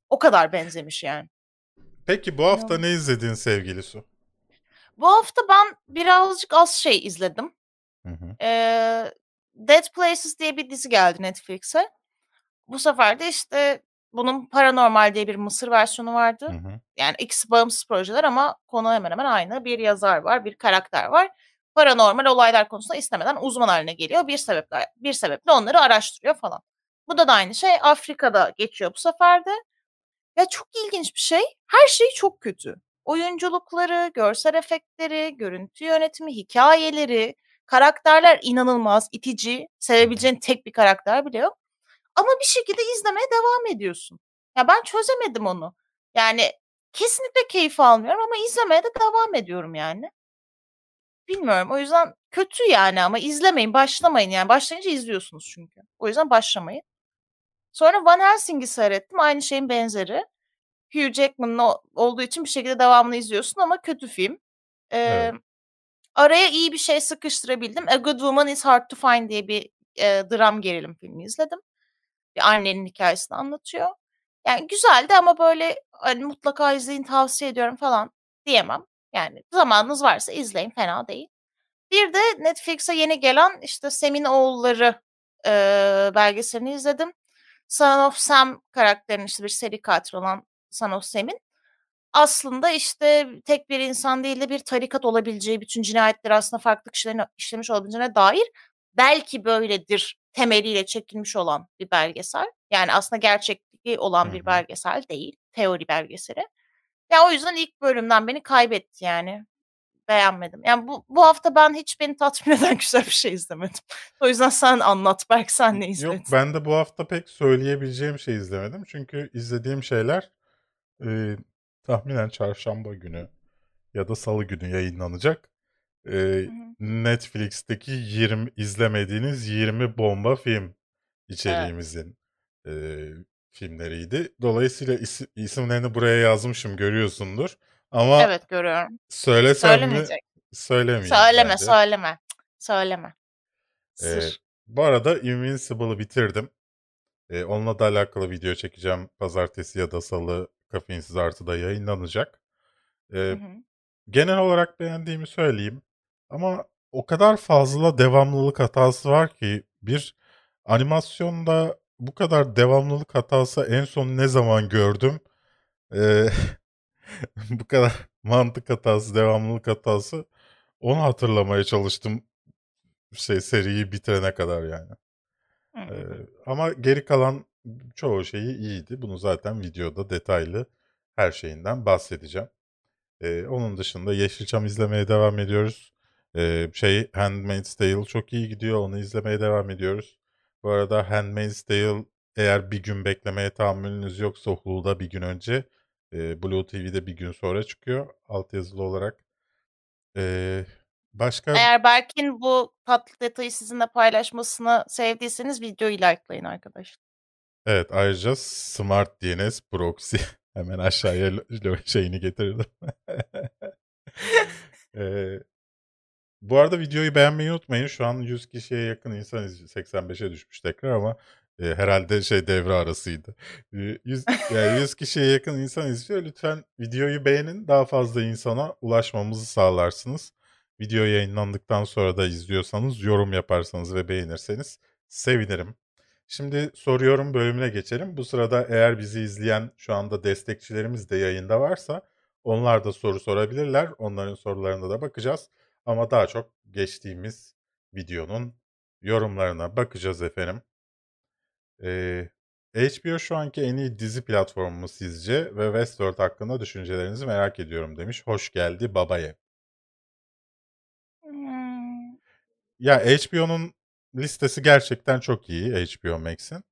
S6: O kadar benzemiş yani.
S5: Peki bu hafta ne izledin sevgili Su?
S6: Bu hafta ben birazcık az şey izledim.
S5: Hı hı.
S6: Ee, Dead Places diye bir dizi geldi Netflix'e. Bu sefer de işte bunun Paranormal diye bir Mısır versiyonu vardı.
S5: Hı hı.
S6: Yani ikisi bağımsız projeler ama konu hemen hemen aynı. Bir yazar var, bir karakter var. Paranormal olaylar konusunda istemeden uzman haline geliyor. Bir sebeple bir sebeple onları araştırıyor falan. Bu da, da aynı şey Afrika'da geçiyor bu sefer de. Ya çok ilginç bir şey. Her şey çok kötü. Oyunculukları, görsel efektleri, görüntü yönetimi, hikayeleri, karakterler inanılmaz, itici. Sevebileceğin tek bir karakter bile yok. Ama bir şekilde izlemeye devam ediyorsun. Ya ben çözemedim onu. Yani kesinlikle keyif almıyorum ama izlemeye de devam ediyorum yani. Bilmiyorum. O yüzden kötü yani ama izlemeyin, başlamayın yani. Başlayınca izliyorsunuz çünkü. O yüzden başlamayın. Sonra Van Helsing'i seyrettim. Aynı şeyin benzeri. Hugh Jackman'ın olduğu için bir şekilde devamını izliyorsun ama kötü film. Ee,
S5: Evet.
S6: Araya iyi bir şey sıkıştırabildim. A Good Woman is Hard to Find diye bir e, dram gerilim filmi izledim. Bir annenin hikayesini anlatıyor. Yani güzeldi ama böyle hani mutlaka izleyin tavsiye ediyorum falan diyemem. Yani zamanınız varsa izleyin fena değil. Bir de Netflix'e yeni gelen işte Seminoğulları e, belgeselini izledim. Son of Sam karakterinin işte bir seri katil olan Son of Sam'in aslında işte tek bir insan değil de bir tarikat olabileceği, bütün cinayetleri aslında farklı kişilerin işlemiş olabileceğine dair belki böyledir temeliyle çekilmiş olan bir belgesel. Yani aslında gerçekliği olan bir belgesel değil, teori belgeseli. Ya o yüzden ilk bölümden beni kaybetti yani. Beğenmedim. Yani bu, bu hafta ben hiç beni tatmin eden güzel bir şey izlemedim. O yüzden sen anlat belki sen ne izledin.
S5: Yok ben de bu hafta pek söyleyebileceğim şey izlemedim. Çünkü izlediğim şeyler e, tahminen çarşamba günü ya da salı günü yayınlanacak.
S6: Hı.
S5: Netflix'teki 20 izlemediğiniz 20 bomba film
S6: Evet.
S5: içeriğimizin eee, filmleriydi. Dolayısıyla isi- isimlerini buraya yazmışım görüyorsundur. Ama
S6: Evet görüyorum.
S5: söylesem mi?
S6: Söylemeyecek.
S5: Söylemeyeyim
S6: Söyleme,
S5: bence.
S6: söyleme. Söyleme.
S5: Ee,
S6: Sır.
S5: bu arada Invincible'ı bitirdim. Ee, onunla da alakalı video çekeceğim. Pazartesi ya da salı Kafeinsiz Artı'da yayınlanacak.
S6: Hı
S5: Ee,
S6: hı.
S5: genel olarak beğendiğimi söyleyeyim. Ama o kadar fazla devamlılık hatası var ki bir animasyonda bu kadar devamlılık hatası en son ne zaman gördüm? Ee, bu kadar mantık hatası, devamlılık hatası onu hatırlamaya çalıştım şey seriyi bitirene kadar yani. Ee, ama geri kalan çoğu şeyi iyiydi. Bunu zaten videoda detaylı her şeyinden bahsedeceğim. Ee, onun dışında Yeşilçam izlemeye devam ediyoruz. Ee, şey Handmaid's Tale çok iyi gidiyor. Onu izlemeye devam ediyoruz. Bu arada Handmaid's Tale eğer bir gün beklemeye tahammülünüz yoksa Hulu'da bir gün önce, e, Blue TV'de bir gün sonra çıkıyor altyazılı olarak. Ee, başka
S6: Eğer Berk'in bu tatlı detayı sizinle paylaşmasını sevdiyseniz videoyu likelayın arkadaşlar.
S5: evet ayrıca Smart DNS Proxy hemen aşağıya şeyini getirdim. Ee, Bu arada videoyu beğenmeyi unutmayın. Şu an 100 kişiye yakın insan izliyor. 85'e düşmüş tekrar ama e, herhalde şey devre arasıydı. E, 100, yani 100 kişiye yakın insan izliyor. Lütfen videoyu beğenin. Daha fazla insana ulaşmamızı sağlarsınız. Video yayınlandıktan sonra da izliyorsanız yorum yaparsanız ve beğenirseniz sevinirim. Şimdi soruyorum bölümüne geçelim. Bu sırada eğer bizi izleyen şu anda destekçilerimiz de yayında varsa onlar da soru sorabilirler. Onların sorularına da bakacağız. Ama daha çok geçtiğimiz videonun yorumlarına bakacağız efendim. Ee, HBO şu anki en iyi dizi platformu mu sizce ve Westworld hakkında düşüncelerinizi merak ediyorum demiş. Hoş geldi babaya.
S6: Hmm.
S5: Ya HBO'nun listesi gerçekten çok iyi HBO Max'in.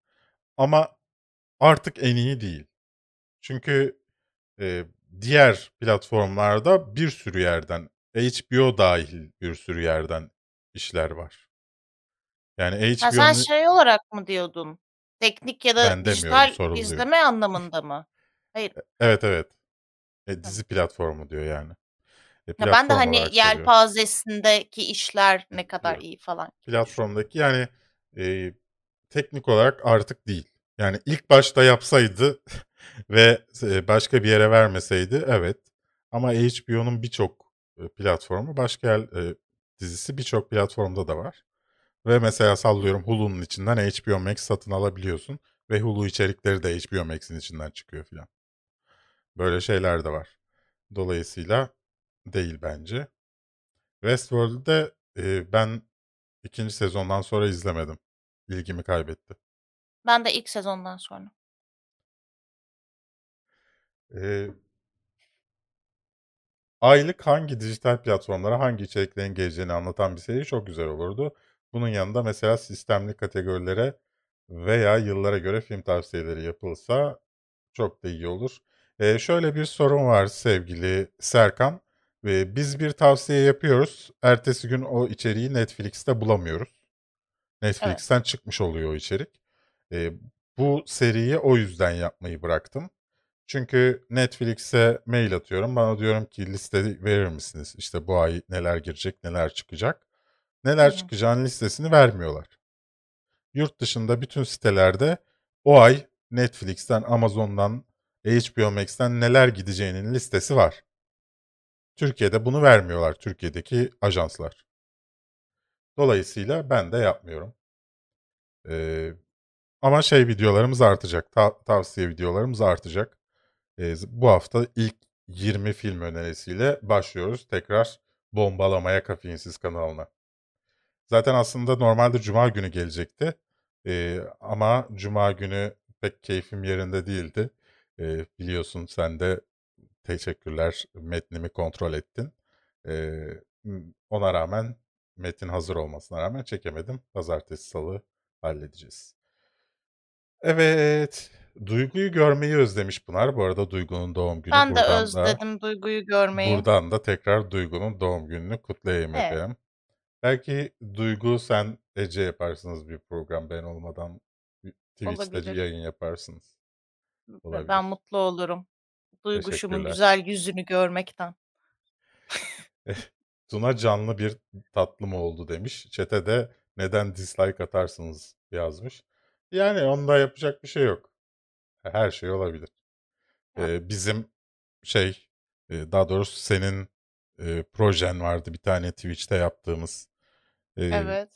S5: Ama artık en iyi değil. Çünkü e, diğer platformlarda bir sürü yerden HBO dahil bir sürü yerden işler var. Yani
S6: Ha, sen
S5: HBO'nun
S6: şey olarak mı diyordun? Teknik ya da
S5: ben demiyorum
S6: dijital
S5: soruluyor.
S6: izleme anlamında mı? Hayır.
S5: Evet evet. E, dizi platformu diyor yani. E,
S6: Ya ben de
S5: platform
S6: hani
S5: olarak
S6: yelpazesindeki işler ne kadar
S5: Yok.
S6: iyi falan gibi düşündüm.
S5: Platformdaki yani e, teknik olarak artık değil. Yani ilk başta yapsaydı ve e, başka bir yere vermeseydi evet. Ama HBO'nun birçok e, platformu başka yer, e, dizisi birçok platformda da var. Ve mesela sallıyorum Hulu'nun içinden HBO Max satın alabiliyorsun. Ve Hulu içerikleri de HBO Max'in içinden çıkıyor filan. Böyle şeyler de var. Dolayısıyla değil bence. Westworld'de e, ben ikinci sezondan sonra izlemedim. İlgimi kaybetti.
S6: Ben de ilk sezondan sonra.
S5: E, aylık hangi dijital platformlara hangi içeriklerin geleceğini anlatan bir seri çok güzel olurdu. Bunun yanında mesela sistemli kategorilere veya yıllara göre film tavsiyeleri yapılsa çok da iyi olur. E, şöyle bir sorun var sevgili Serkan. E, biz bir tavsiye yapıyoruz. Ertesi gün o içeriği Netflix'te bulamıyoruz. Netflix'ten çıkmış oluyor o içerik. E, bu seriyi o yüzden yapmayı bıraktım. Çünkü Netflix'e mail atıyorum. Bana diyorum ki liste verir misiniz? İşte bu ay neler girecek, neler çıkacak. Neler
S6: hı.
S5: çıkacağının listesini vermiyorlar. Yurt dışında bütün sitelerde o ay Netflix'ten, Amazon'dan, HBO Max'ten neler gideceğinin listesi var. Türkiye'de bunu vermiyorlar Türkiye'deki ajanslar. Dolayısıyla ben de yapmıyorum. Ee, ama şey videolarımız artacak. ta- tavsiye videolarımız artacak. Bu hafta ilk 20 film önerisiyle başlıyoruz tekrar bombalamaya Kafeinsiz kanalına. Zaten aslında normalde cuma günü gelecekti. Ama cuma günü pek keyfim yerinde değildi. Biliyorsun sen de teşekkürler metnimi kontrol ettin. Ona rağmen metin hazır olmasına rağmen çekemedim. Pazartesi salı halledeceğiz. Evet. Duygu'yu görmeyi özlemiş Pınar. Bu arada Duygu'nun doğum günü.
S6: Ben de
S5: Buradan da,
S6: özledim Duygu'yu görmeyi.
S5: buradan da tekrar Duygu'nun doğum gününü kutlayayım
S6: Evet.
S5: efendim. Belki Duygu sen Ece yaparsınız bir program ben olmadan bir Twitch'te
S6: Olabilir.
S5: yayın yaparsınız.
S6: Ve
S5: Olabilir.
S6: Ben mutlu olurum. Duyguşumun
S5: Teşekkürler.
S6: güzel yüzünü görmekten.
S5: Tuna canlı bir tatlı mı oldu demiş. Çete de neden dislike atarsınız yazmış. Yani onda yapacak bir şey yok. Her şey olabilir. Ee, bizim şey e, daha doğrusu senin e, projen vardı bir tane Twitch'te yaptığımız. Ee,
S6: Evet.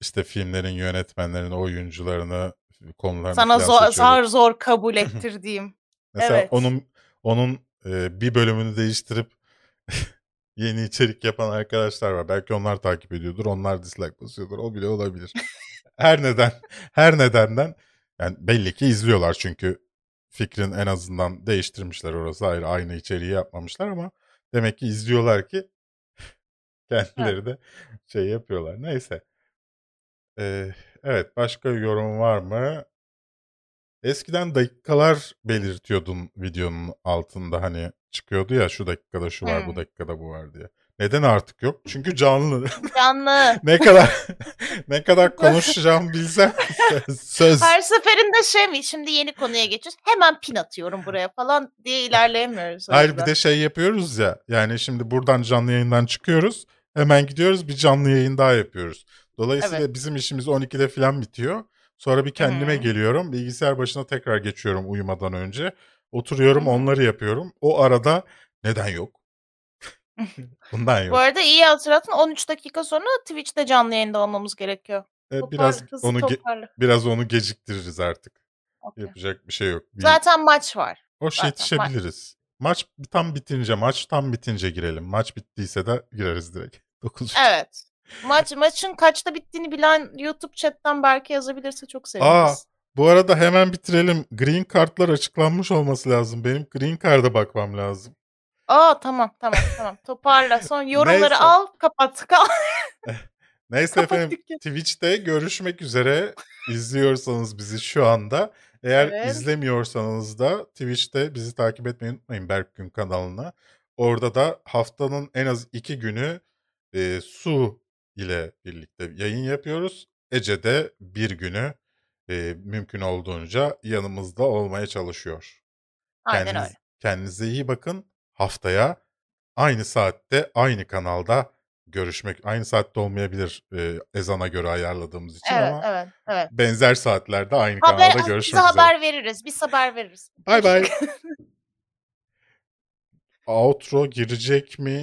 S5: işte filmlerin yönetmenlerini, oyuncularını, konularını
S6: Sana
S5: falan
S6: zor,
S5: seçiyorduk.
S6: zar zor kabul ettirdiğim.
S5: Mesela
S6: Evet.
S5: onun onun e, bir bölümünü değiştirip yeni içerik yapan arkadaşlar var. Belki onlar takip ediyordur. Onlar dislike basıyordur. O bile olabilir. her neden her nedenden yani belli ki izliyorlar çünkü fikrin en azından değiştirmişler orası ayrı aynı içeriği yapmamışlar ama demek ki izliyorlar ki kendileri de şey yapıyorlar. Neyse. Ee, evet başka yorum var mı? Eskiden dakikalar belirtiyordun videonun altında hani çıkıyordu ya şu dakikada şu var bu dakikada bu var diye. Neden artık yok? Çünkü canlı.
S6: Canlı.
S5: ne kadar ne kadar konuşacağımı bilsem söz.
S6: Her seferinde şey mi? Şimdi yeni konuya geçiyoruz. Hemen pin atıyorum buraya falan diye ilerleyemiyoruz.
S5: Hayır bir de şey yapıyoruz ya. Yani şimdi buradan canlı yayından çıkıyoruz. Hemen gidiyoruz bir canlı yayın daha yapıyoruz. Dolayısıyla
S6: Evet.
S5: bizim işimiz 12'de falan bitiyor. Sonra bir kendime
S6: Hı.
S5: geliyorum. Bilgisayar başına tekrar geçiyorum uyumadan önce. Oturuyorum
S6: hı.
S5: onları yapıyorum. O arada neden yok? Bundan
S6: Bu
S5: yok.
S6: arada iyi hatırlatın 13 dakika sonra Twitch'te canlı yayında olmamız gerekiyor.
S5: E,
S6: Toparla,
S5: biraz
S6: hızlı
S5: onu ge- biraz onu geciktiririz artık.
S6: Okey.
S5: Yapacak bir şey yok. Bir,
S6: Zaten maç var.
S5: hoş
S6: zaten
S5: yetişebiliriz. Maç tam bitince, maç tam bitince girelim. Maç bittiyse de gireriz direkt. 9
S6: Evet. Maç maçın kaçta bittiğini bilen YouTube chatten belki yazabilirse çok
S5: Aa,
S6: seviniriz.
S5: bu arada hemen bitirelim. Green Card'lar açıklanmış olması lazım. Benim Green Card'a bakmam lazım.
S6: Aa tamam tamam tamam. Toparla. Son yorumları
S5: Neyse.
S6: al, kapat.
S5: Neyse
S6: kapat
S5: efendim
S6: dükkanı.
S5: Twitch'te görüşmek üzere. İzliyorsanız bizi şu anda. Eğer
S6: Evet.
S5: izlemiyorsanız da Twitch'te bizi takip etmeyi unutmayın Berkgün kanalına. Orada da haftanın en az iki günü e, Su ile birlikte yayın yapıyoruz. Ece'de bir günü e, mümkün olduğunca yanımızda olmaya çalışıyor.
S6: Aynen
S5: Kendiniz,
S6: öyle.
S5: kendinize iyi bakın. Haftaya aynı saatte aynı kanalda görüşmek. Aynı saatte olmayabilir e, ezana göre ayarladığımız için
S6: Evet,
S5: ama
S6: evet, evet.
S5: benzer saatlerde aynı
S6: Haber,
S5: kanalda görüşmek üzere.
S6: haber veririz. Biz haber veririz.
S5: Bay bay. Outro girecek mi?